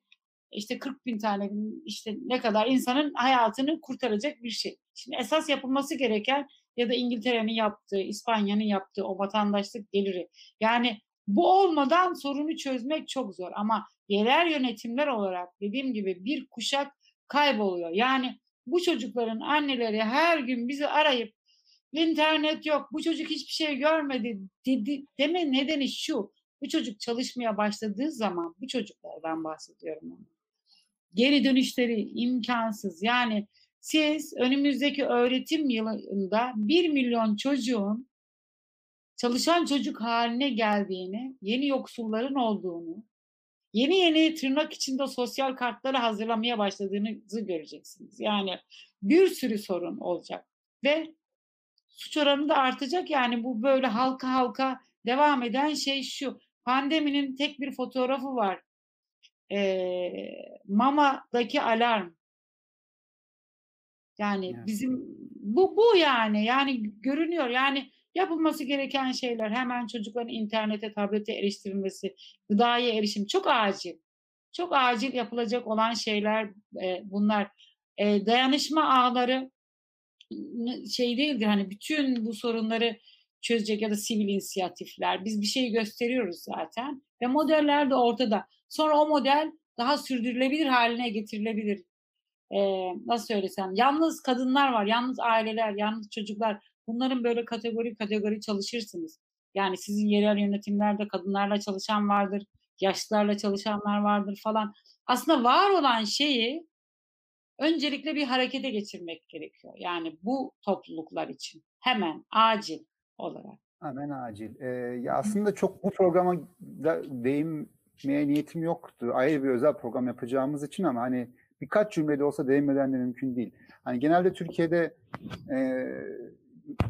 işte 40 bin tane işte ne kadar insanın hayatını kurtaracak bir şey. Şimdi esas yapılması gereken ya da İngiltere'nin yaptığı, İspanya'nın yaptığı o vatandaşlık geliri. Yani bu olmadan sorunu çözmek çok zor ama yerel yönetimler olarak dediğim gibi bir kuşak kayboluyor. Yani bu çocukların anneleri her gün bizi arayıp internet yok, bu çocuk hiçbir şey görmedi dedi, deme nedeni şu. Bu çocuk çalışmaya başladığı zaman bu çocuklardan bahsediyorum. Geri dönüşleri imkansız. Yani siz önümüzdeki öğretim yılında 1 milyon çocuğun çalışan çocuk haline geldiğini, yeni yoksulların olduğunu, yeni yeni tırnak içinde sosyal kartları hazırlamaya başladığınızı göreceksiniz. Yani bir sürü sorun olacak ve suç oranı da artacak. Yani bu böyle halka halka devam eden şey şu. Pandeminin tek bir fotoğrafı var. Ee, Mama'daki alarm. Yani Evet. bizim bu bu yani yani görünüyor. Yani yapılması gereken şeyler hemen çocukların internete, tablete eriştirilmesi, gıdaya erişim çok acil. Çok acil yapılacak olan şeyler e, bunlar. E, dayanışma ağları şey değildir hani bütün bu sorunları çözecek ya da sivil inisiyatifler. Biz bir şey gösteriyoruz zaten ve modeller de ortada. Sonra o model daha sürdürülebilir haline getirilebilir. Ee, nasıl söylesem yalnız kadınlar var, yalnız aileler, yalnız çocuklar. Bunların böyle kategori kategori çalışırsınız. Yani sizin yerel yönetimlerde kadınlarla çalışan vardır, yaşlılarla çalışanlar vardır falan. Aslında var olan şeyi öncelikle bir harekete geçirmek gerekiyor. Yani bu topluluklar için hemen acil olarak. Hemen acil. Ee, ya aslında çok bu programa da değinmeye niyetim yoktu. Ayrı bir özel program yapacağımız için ama hani birkaç cümlede olsa değinmeden de mümkün değil. Hani genelde Türkiye'de e,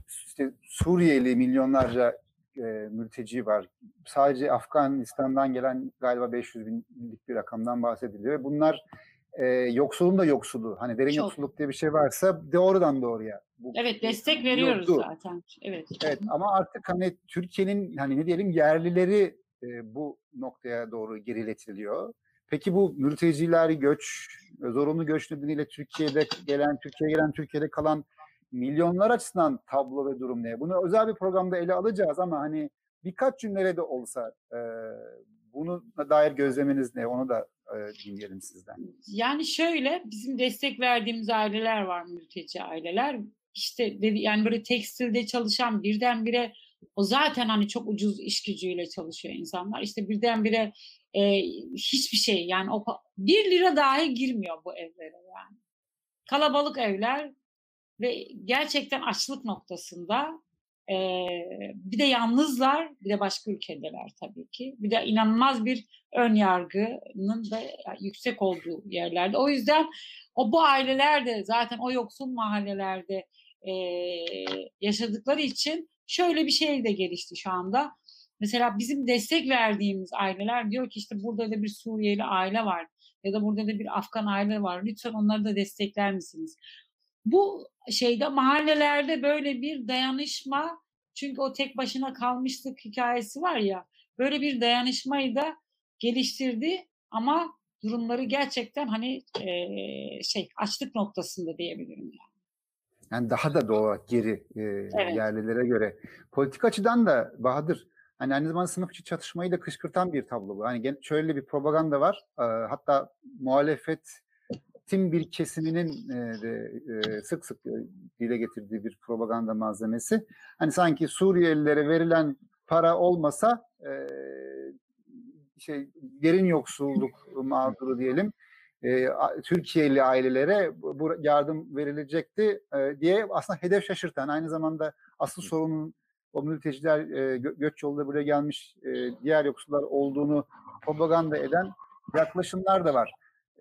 işte Suriyeli milyonlarca e, mülteci var. Sadece Afganistan'dan gelen galiba 500 binlik bir rakamdan bahsediliyor. Bunlar e, yoksulun da yoksulu. Hani derin Çok. yoksulluk diye bir şey varsa doğrudan doğruya. Bu, Evet destek veriyoruz yoktu. zaten. Evet. Evet ama artık hani Türkiye'nin hani ne diyelim yerlileri e, bu noktaya doğru geriletiliyor. Peki bu mülteciler göç, zorunlu göç nedeniyle Türkiye'de gelen, Türkiye'ye gelen, Türkiye'de kalan milyonlar açısından tablo ve durum ne? Bunu özel bir programda ele alacağız ama hani birkaç cümlede de olsa e, bunu dair gözleminiz ne? Onu da e, dinleyelim sizden. Yani şöyle bizim destek verdiğimiz aileler var mülteci aileler. İşte dedi yani böyle tekstilde çalışan birdenbire o zaten hani çok ucuz iş gücüyle çalışıyor insanlar. İşte birdenbire e, hiçbir şey yani o bir lira dahi girmiyor bu evlere yani. Kalabalık evler ve gerçekten açlık noktasında e, bir de yalnızlar bir de başka ülkedeler tabii ki. Bir de inanılmaz bir ön yargının da yüksek olduğu yerlerde. O yüzden o bu aileler de zaten o yoksul mahallelerde e, yaşadıkları için şöyle bir şey de gelişti şu anda. Mesela bizim destek verdiğimiz aileler diyor ki işte burada da bir Suriyeli aile var ya da burada da bir Afgan aile var. Lütfen onları da destekler misiniz? Bu şeyde mahallelerde böyle bir dayanışma çünkü o tek başına kalmışlık hikayesi var ya böyle bir dayanışmayı da geliştirdi ama durumları gerçekten hani eee, şey açlık noktasında diyebilirim yani. Yani daha da doğal geri e, yerlilere göre. Politik açıdan da Bahadır hani aynı zamanda sınıf içi çatışmayı da kışkırtan bir tablo bu. Hani şöyle bir propaganda var. E, hatta muhalefetin bir kesiminin e, de, e, sık sık dile getirdiği bir propaganda malzemesi. Hani sanki Suriyelilere verilen para olmasa e, şey derin yoksulluk mağduru diyelim e, Türkiye'li ailelere bu yardım verilecekti e, diye aslında hedef şaşırtan aynı zamanda asıl sorunun o mülteciler e, gö- göç yolunda buraya gelmiş e, diğer yoksullar olduğunu propaganda eden yaklaşımlar da var.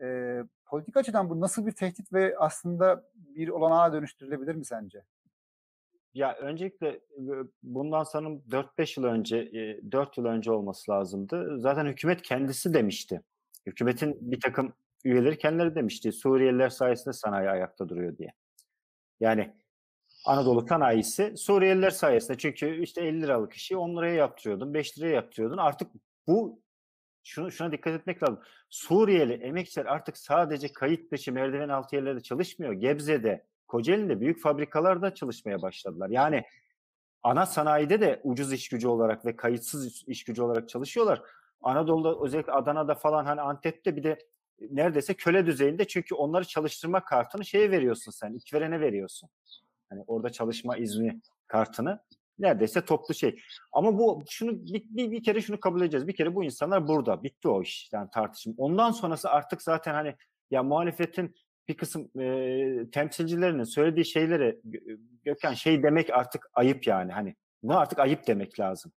E, politik açıdan bu nasıl bir tehdit ve aslında bir olanağa dönüştürülebilir mi sence? Ya öncelikle bundan sanırım 4-5 yıl önce, e, 4 yıl önce olması lazımdı. Zaten hükümet kendisi demişti. Hükümetin bir takım üyeleri kendileri demişti. Suriyeliler sayesinde sanayi ayakta duruyor diye. Yani Anadolu sanayisi Suriyeliler sayesinde. Çünkü işte 50 liralık işi 10 liraya yaptırıyordun, 5 liraya yaptırıyordun. Artık bu şunu şuna dikkat etmek lazım. Suriyeli emekçiler artık sadece kayıt dışı merdiven altı yerlerde çalışmıyor. Gebze'de, Kocaeli'nde büyük fabrikalarda çalışmaya başladılar. Yani ana sanayide de ucuz iş gücü olarak ve kayıtsız iş- gücü olarak çalışıyorlar. Anadolu'da özellikle Adana'da falan hani Antep'te bir de neredeyse köle düzeyinde çünkü onları çalıştırma kartını şeye veriyorsun sen, işverene veriyorsun. Hani orada çalışma izni kartını neredeyse toplu şey. Ama bu şunu bir, bir, bir kere şunu kabul edeceğiz. Bir kere bu insanlar burada. Bitti o iş. Yani tartışım. Ondan sonrası artık zaten hani ya muhalefetin bir kısım e, temsilcilerinin söylediği şeylere Gö- Gökhan şey demek artık ayıp yani. Hani bunu artık ayıp demek lazım.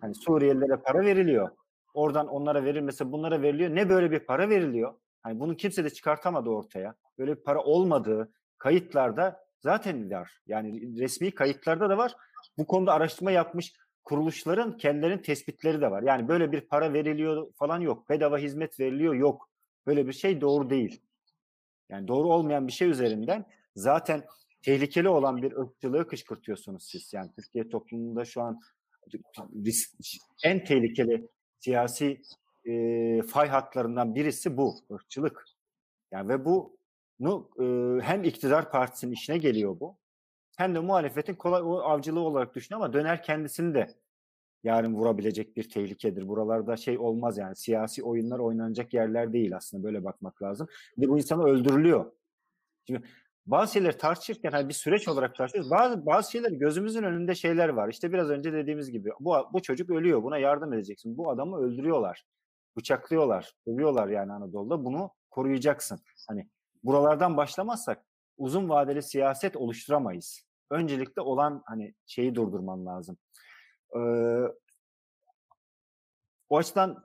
Hani Suriyelilere para veriliyor. Oradan onlara verilmese bunlara veriliyor. Ne böyle bir para veriliyor? Hani bunu kimse de çıkartamadı ortaya. Böyle bir para olmadığı kayıtlarda zaten var. Yani resmi kayıtlarda da var. Bu konuda araştırma yapmış kuruluşların kendilerinin tespitleri de var. Yani böyle bir para veriliyor falan yok. Bedava hizmet veriliyor yok. Böyle bir şey doğru değil. Yani doğru olmayan bir şey üzerinden zaten tehlikeli olan bir ırkçılığı kışkırtıyorsunuz siz. Yani Türkiye toplumunda şu an risk, en tehlikeli siyasi e, fay hatlarından birisi bu ırkçılık. Yani ve bu nu e, hem iktidar partisinin işine geliyor bu hem de muhalefetin kolay o avcılığı olarak düşünüyor ama döner kendisini de yarın vurabilecek bir tehlikedir. Buralarda şey olmaz yani siyasi oyunlar oynanacak yerler değil aslında böyle bakmak lazım. Bir bu insanlar öldürülüyor. Şimdi bazı şeyleri tartışırken hani bir süreç olarak tartışıyoruz. Bazı bazı şeyler gözümüzün önünde şeyler var. İşte biraz önce dediğimiz gibi bu bu çocuk ölüyor. Buna yardım edeceksin. Bu adamı öldürüyorlar. Bıçaklıyorlar, dövüyorlar yani Anadolu'da. Bunu koruyacaksın. Hani buralardan başlamazsak uzun vadeli siyaset oluşturamayız. Öncelikle olan hani şeyi durdurman lazım. Ee, o açıdan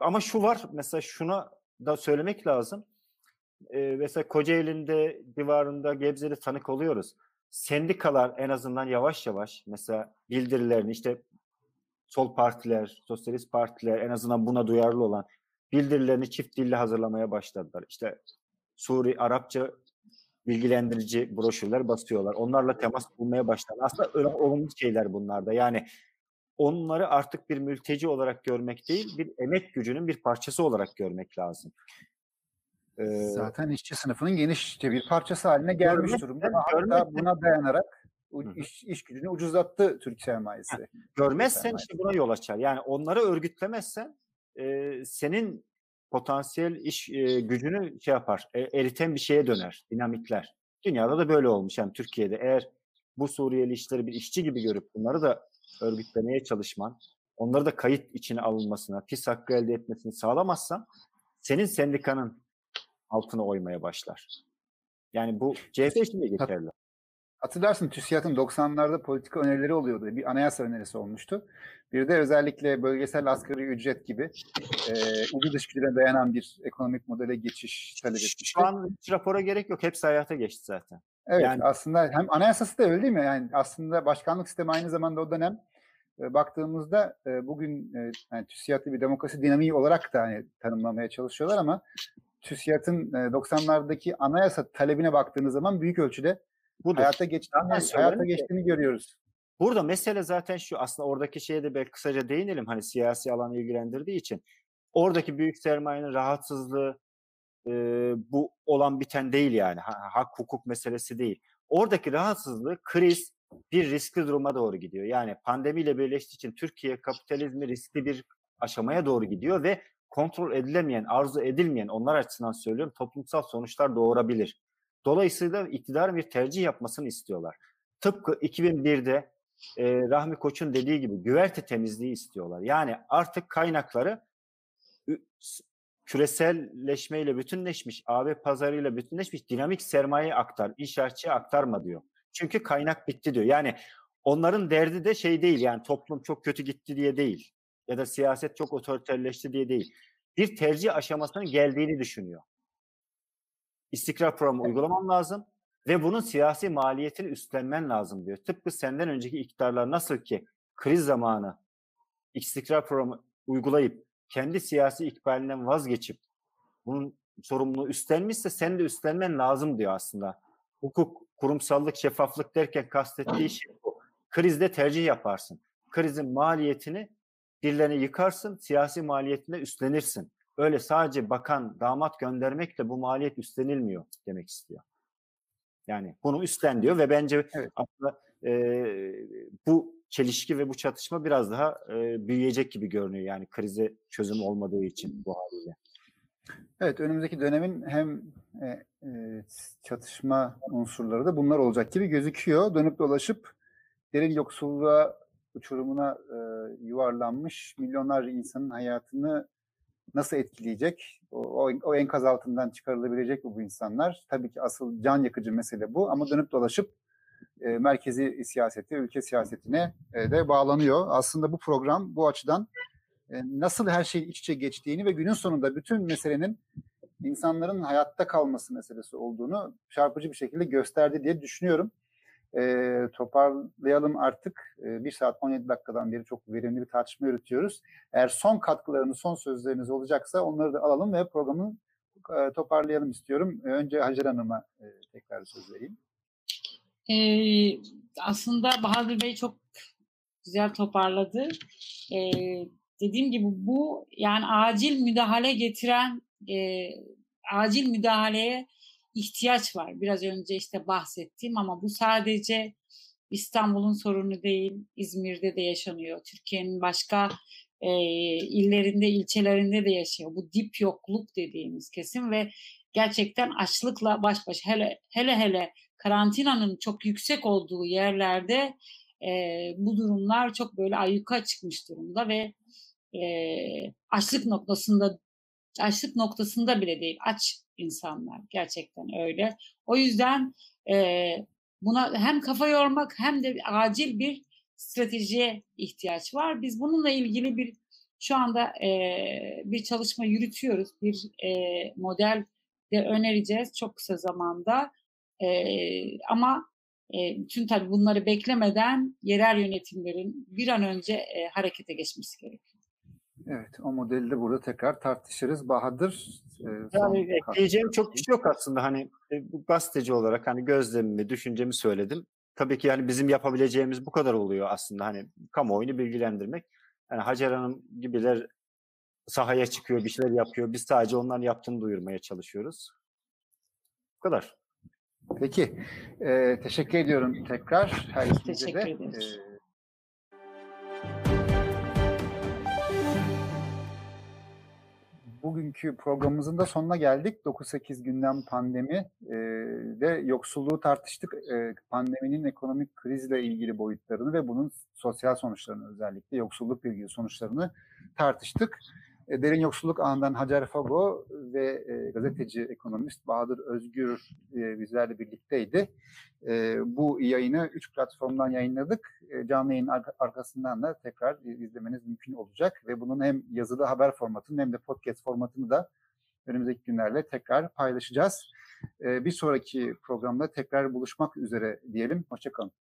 ama şu var mesela şuna da söylemek lazım. Ee, mesela Kocaeli'nde civarında Gebze'de tanık oluyoruz. Sendikalar en azından yavaş yavaş mesela bildirilerini işte sol partiler, sosyalist partiler en azından buna duyarlı olan bildirilerini çift dilli hazırlamaya başladılar. İşte Suri, Arapça bilgilendirici broşürler basıyorlar. Onlarla temas bulmaya başladı. Aslında olumlu şeyler bunlar da. Yani onları artık bir mülteci olarak görmek değil, bir emek gücünün bir parçası olarak görmek lazım. Ee, Zaten işçi sınıfının genişçe bir parçası haline gelmiş Görmekten- durumda. Hatta görmekten- buna dayanarak. İş, iş gücünü ucuzattı Türk sermayesi. görmezsen sermaye. işte buna yol açar. Yani onları örgütlemezsen e, senin potansiyel iş e, gücünü şey yapar, e, eriten bir şeye döner, dinamitler. Dünyada da böyle olmuş. Yani Türkiye'de eğer bu Suriyeli işleri bir işçi gibi görüp bunları da örgütlemeye çalışman, onları da kayıt içine alınmasına, pis hakkı elde etmesini sağlamazsan senin sendikanın altına oymaya başlar. Yani bu CHP için de geçerli. Hatırlarsın TÜSİAD'ın 90'larda politika önerileri oluyordu. Bir anayasa önerisi olmuştu. Bir de özellikle bölgesel asgari ücret gibi e, ucu dışgüdüne dayanan bir ekonomik modele geçiş talep etmişti. Şu an hiç rapora gerek yok. Hepsi hayata geçti zaten. Evet Yani- aslında hem anayasası da öyle değil mi? Yani aslında başkanlık sistemi aynı zamanda o dönem e, baktığımızda e, bugün e, yani TÜSİAD'lı bir demokrasi dinamiği olarak da hani tanımlamaya çalışıyorlar ama TÜSİAD'ın e, 90'lardaki anayasa talebine baktığınız zaman büyük ölçüde Budur. hayata geçtiğini, Zaten hayata geçtiğini görüyoruz. Burada mesele zaten şu aslında oradaki şeye de belki kısaca değinelim hani siyasi alanı ilgilendirdiği için. Oradaki büyük sermayenin rahatsızlığı e, bu olan biten değil yani Ha- hak hukuk meselesi değil. Oradaki rahatsızlığı kriz bir riskli duruma doğru gidiyor. Yani pandemiyle birleştiği için Türkiye kapitalizmi riskli bir aşamaya doğru gidiyor ve kontrol edilemeyen, arzu edilmeyen onlar açısından söylüyorum toplumsal sonuçlar doğurabilir. Dolayısıyla iktidarın bir tercih yapmasını istiyorlar. Tıpkı 2001'de e, Rahmi Koç'un dediği gibi güverte temizliği istiyorlar. Yani artık kaynakları küreselleşmeyle bütünleşmiş, AB pazarıyla bütünleşmiş dinamik sermaye aktar, inşaatçıya aktarma diyor. Çünkü kaynak bitti diyor. Yani onların derdi de şey değil yani toplum çok kötü gitti diye değil ya da siyaset çok otoriterleşti diye değil. Bir tercih aşamasının geldiğini düşünüyor. İstikrar programı uygulaman lazım ve bunun siyasi maliyetini üstlenmen lazım diyor. Tıpkı senden önceki iktidarlar nasıl ki kriz zamanı istikrar programı uygulayıp kendi siyasi ikbalinden vazgeçip bunun sorumluluğu üstlenmişse sen de üstlenmen lazım diyor aslında. Hukuk, kurumsallık, şeffaflık derken kastettiği şey bu. Krizde tercih yaparsın. Krizin maliyetini birilerine yıkarsın, siyasi maliyetine üstlenirsin. Öyle sadece bakan, damat göndermekle bu maliyet üstlenilmiyor demek istiyor. Yani bunu üstlen diyor ve bence Evet. aslında e, bu çelişki ve bu çatışma biraz daha e, büyüyecek gibi görünüyor. Yani krize çözüm olmadığı için bu haliyle. Evet, önümüzdeki dönemin hem e, e, çatışma unsurları da bunlar olacak gibi gözüküyor. Dönüp dolaşıp derin yoksulluğa uçurumuna e, yuvarlanmış milyonlarca insanın hayatını nasıl etkileyecek? O, o, enkaz altından çıkarılabilecek mi bu insanlar? Tabii ki asıl can yakıcı mesele bu ama dönüp dolaşıp e, merkezi siyasete, ülke siyasetine e, de bağlanıyor. Aslında bu program bu açıdan e, nasıl her şeyin iç içe geçtiğini ve günün sonunda bütün meselenin insanların hayatta kalması meselesi olduğunu çarpıcı bir şekilde gösterdi diye düşünüyorum. E, toparlayalım artık. E, 1 saat 17 dakikadan beri çok verimli bir tartışma yürütüyoruz. Eğer son katkılarınız, son sözleriniz olacaksa onları da alalım ve programı e, toparlayalım istiyorum. E, önce Hacer Hanım'a e, tekrar söz vereyim. Ee, aslında Bahadır Bey çok güzel toparladı. Ee, dediğim gibi bu yani acil müdahale getiren e, acil müdahaleye ihtiyaç var. Biraz önce işte bahsettiğim ama bu sadece İstanbul'un sorunu değil, İzmir'de de yaşanıyor. Türkiye'nin başka e, illerinde, ilçelerinde de yaşıyor. Bu dip yokluk dediğimiz kesim ve gerçekten açlıkla baş başa hele hele hele karantinanın çok yüksek olduğu yerlerde e, bu durumlar çok böyle ayyuka çıkmış durumda ve e, açlık noktasında açlık noktasında bile değil aç insanlar gerçekten öyle. O yüzden e, buna hem kafa yormak hem de acil bir stratejiye ihtiyaç var. Biz bununla ilgili bir şu anda e, bir çalışma yürütüyoruz. Bir e, model de önereceğiz çok kısa zamanda. E, ama e, bütün tabii bunları beklemeden yerel yönetimlerin bir an önce e, harekete geçmesi gerekiyor. Evet, o modeli de burada tekrar tartışırız. Bahadır, e, Yani ekleyeceğim çok bir şey yok aslında hani e, bu gazeteci olarak hani gözlemimi, düşüncemi söyledim. Tabii ki yani bizim yapabileceğimiz bu kadar oluyor aslında hani kamuoyunu bilgilendirmek. Yani Hacer Hanım gibiler sahaya çıkıyor, bir şeyler yapıyor. Biz sadece onların yaptığını duyurmaya çalışıyoruz. Bu kadar. Peki, e, teşekkür ediyorum tekrar her Teşekkür de. ederiz. E, bugünkü programımızın da sonuna geldik. 9-8 gündem pandemi e, de yoksulluğu tartıştık. E, pandeminin ekonomik krizle ilgili boyutlarını ve bunun sosyal sonuçlarını özellikle yoksullukla ilgili sonuçlarını tartıştık. E, Derin Yoksulluk Ağı'ndan Hacer Fago ve e, gazeteci ekonomist Bahadır Özgür e, bizlerle birlikteydi. E, bu yayını 3 platformdan yayınladık. E, canlı yayın arka- arkasından da tekrar izlemeniz mümkün olacak ve bunun hem yazılı haber formatını hem de podcast formatını da önümüzdeki günlerle tekrar paylaşacağız. E, bir sonraki programda tekrar buluşmak üzere diyelim. Hoşçakalın.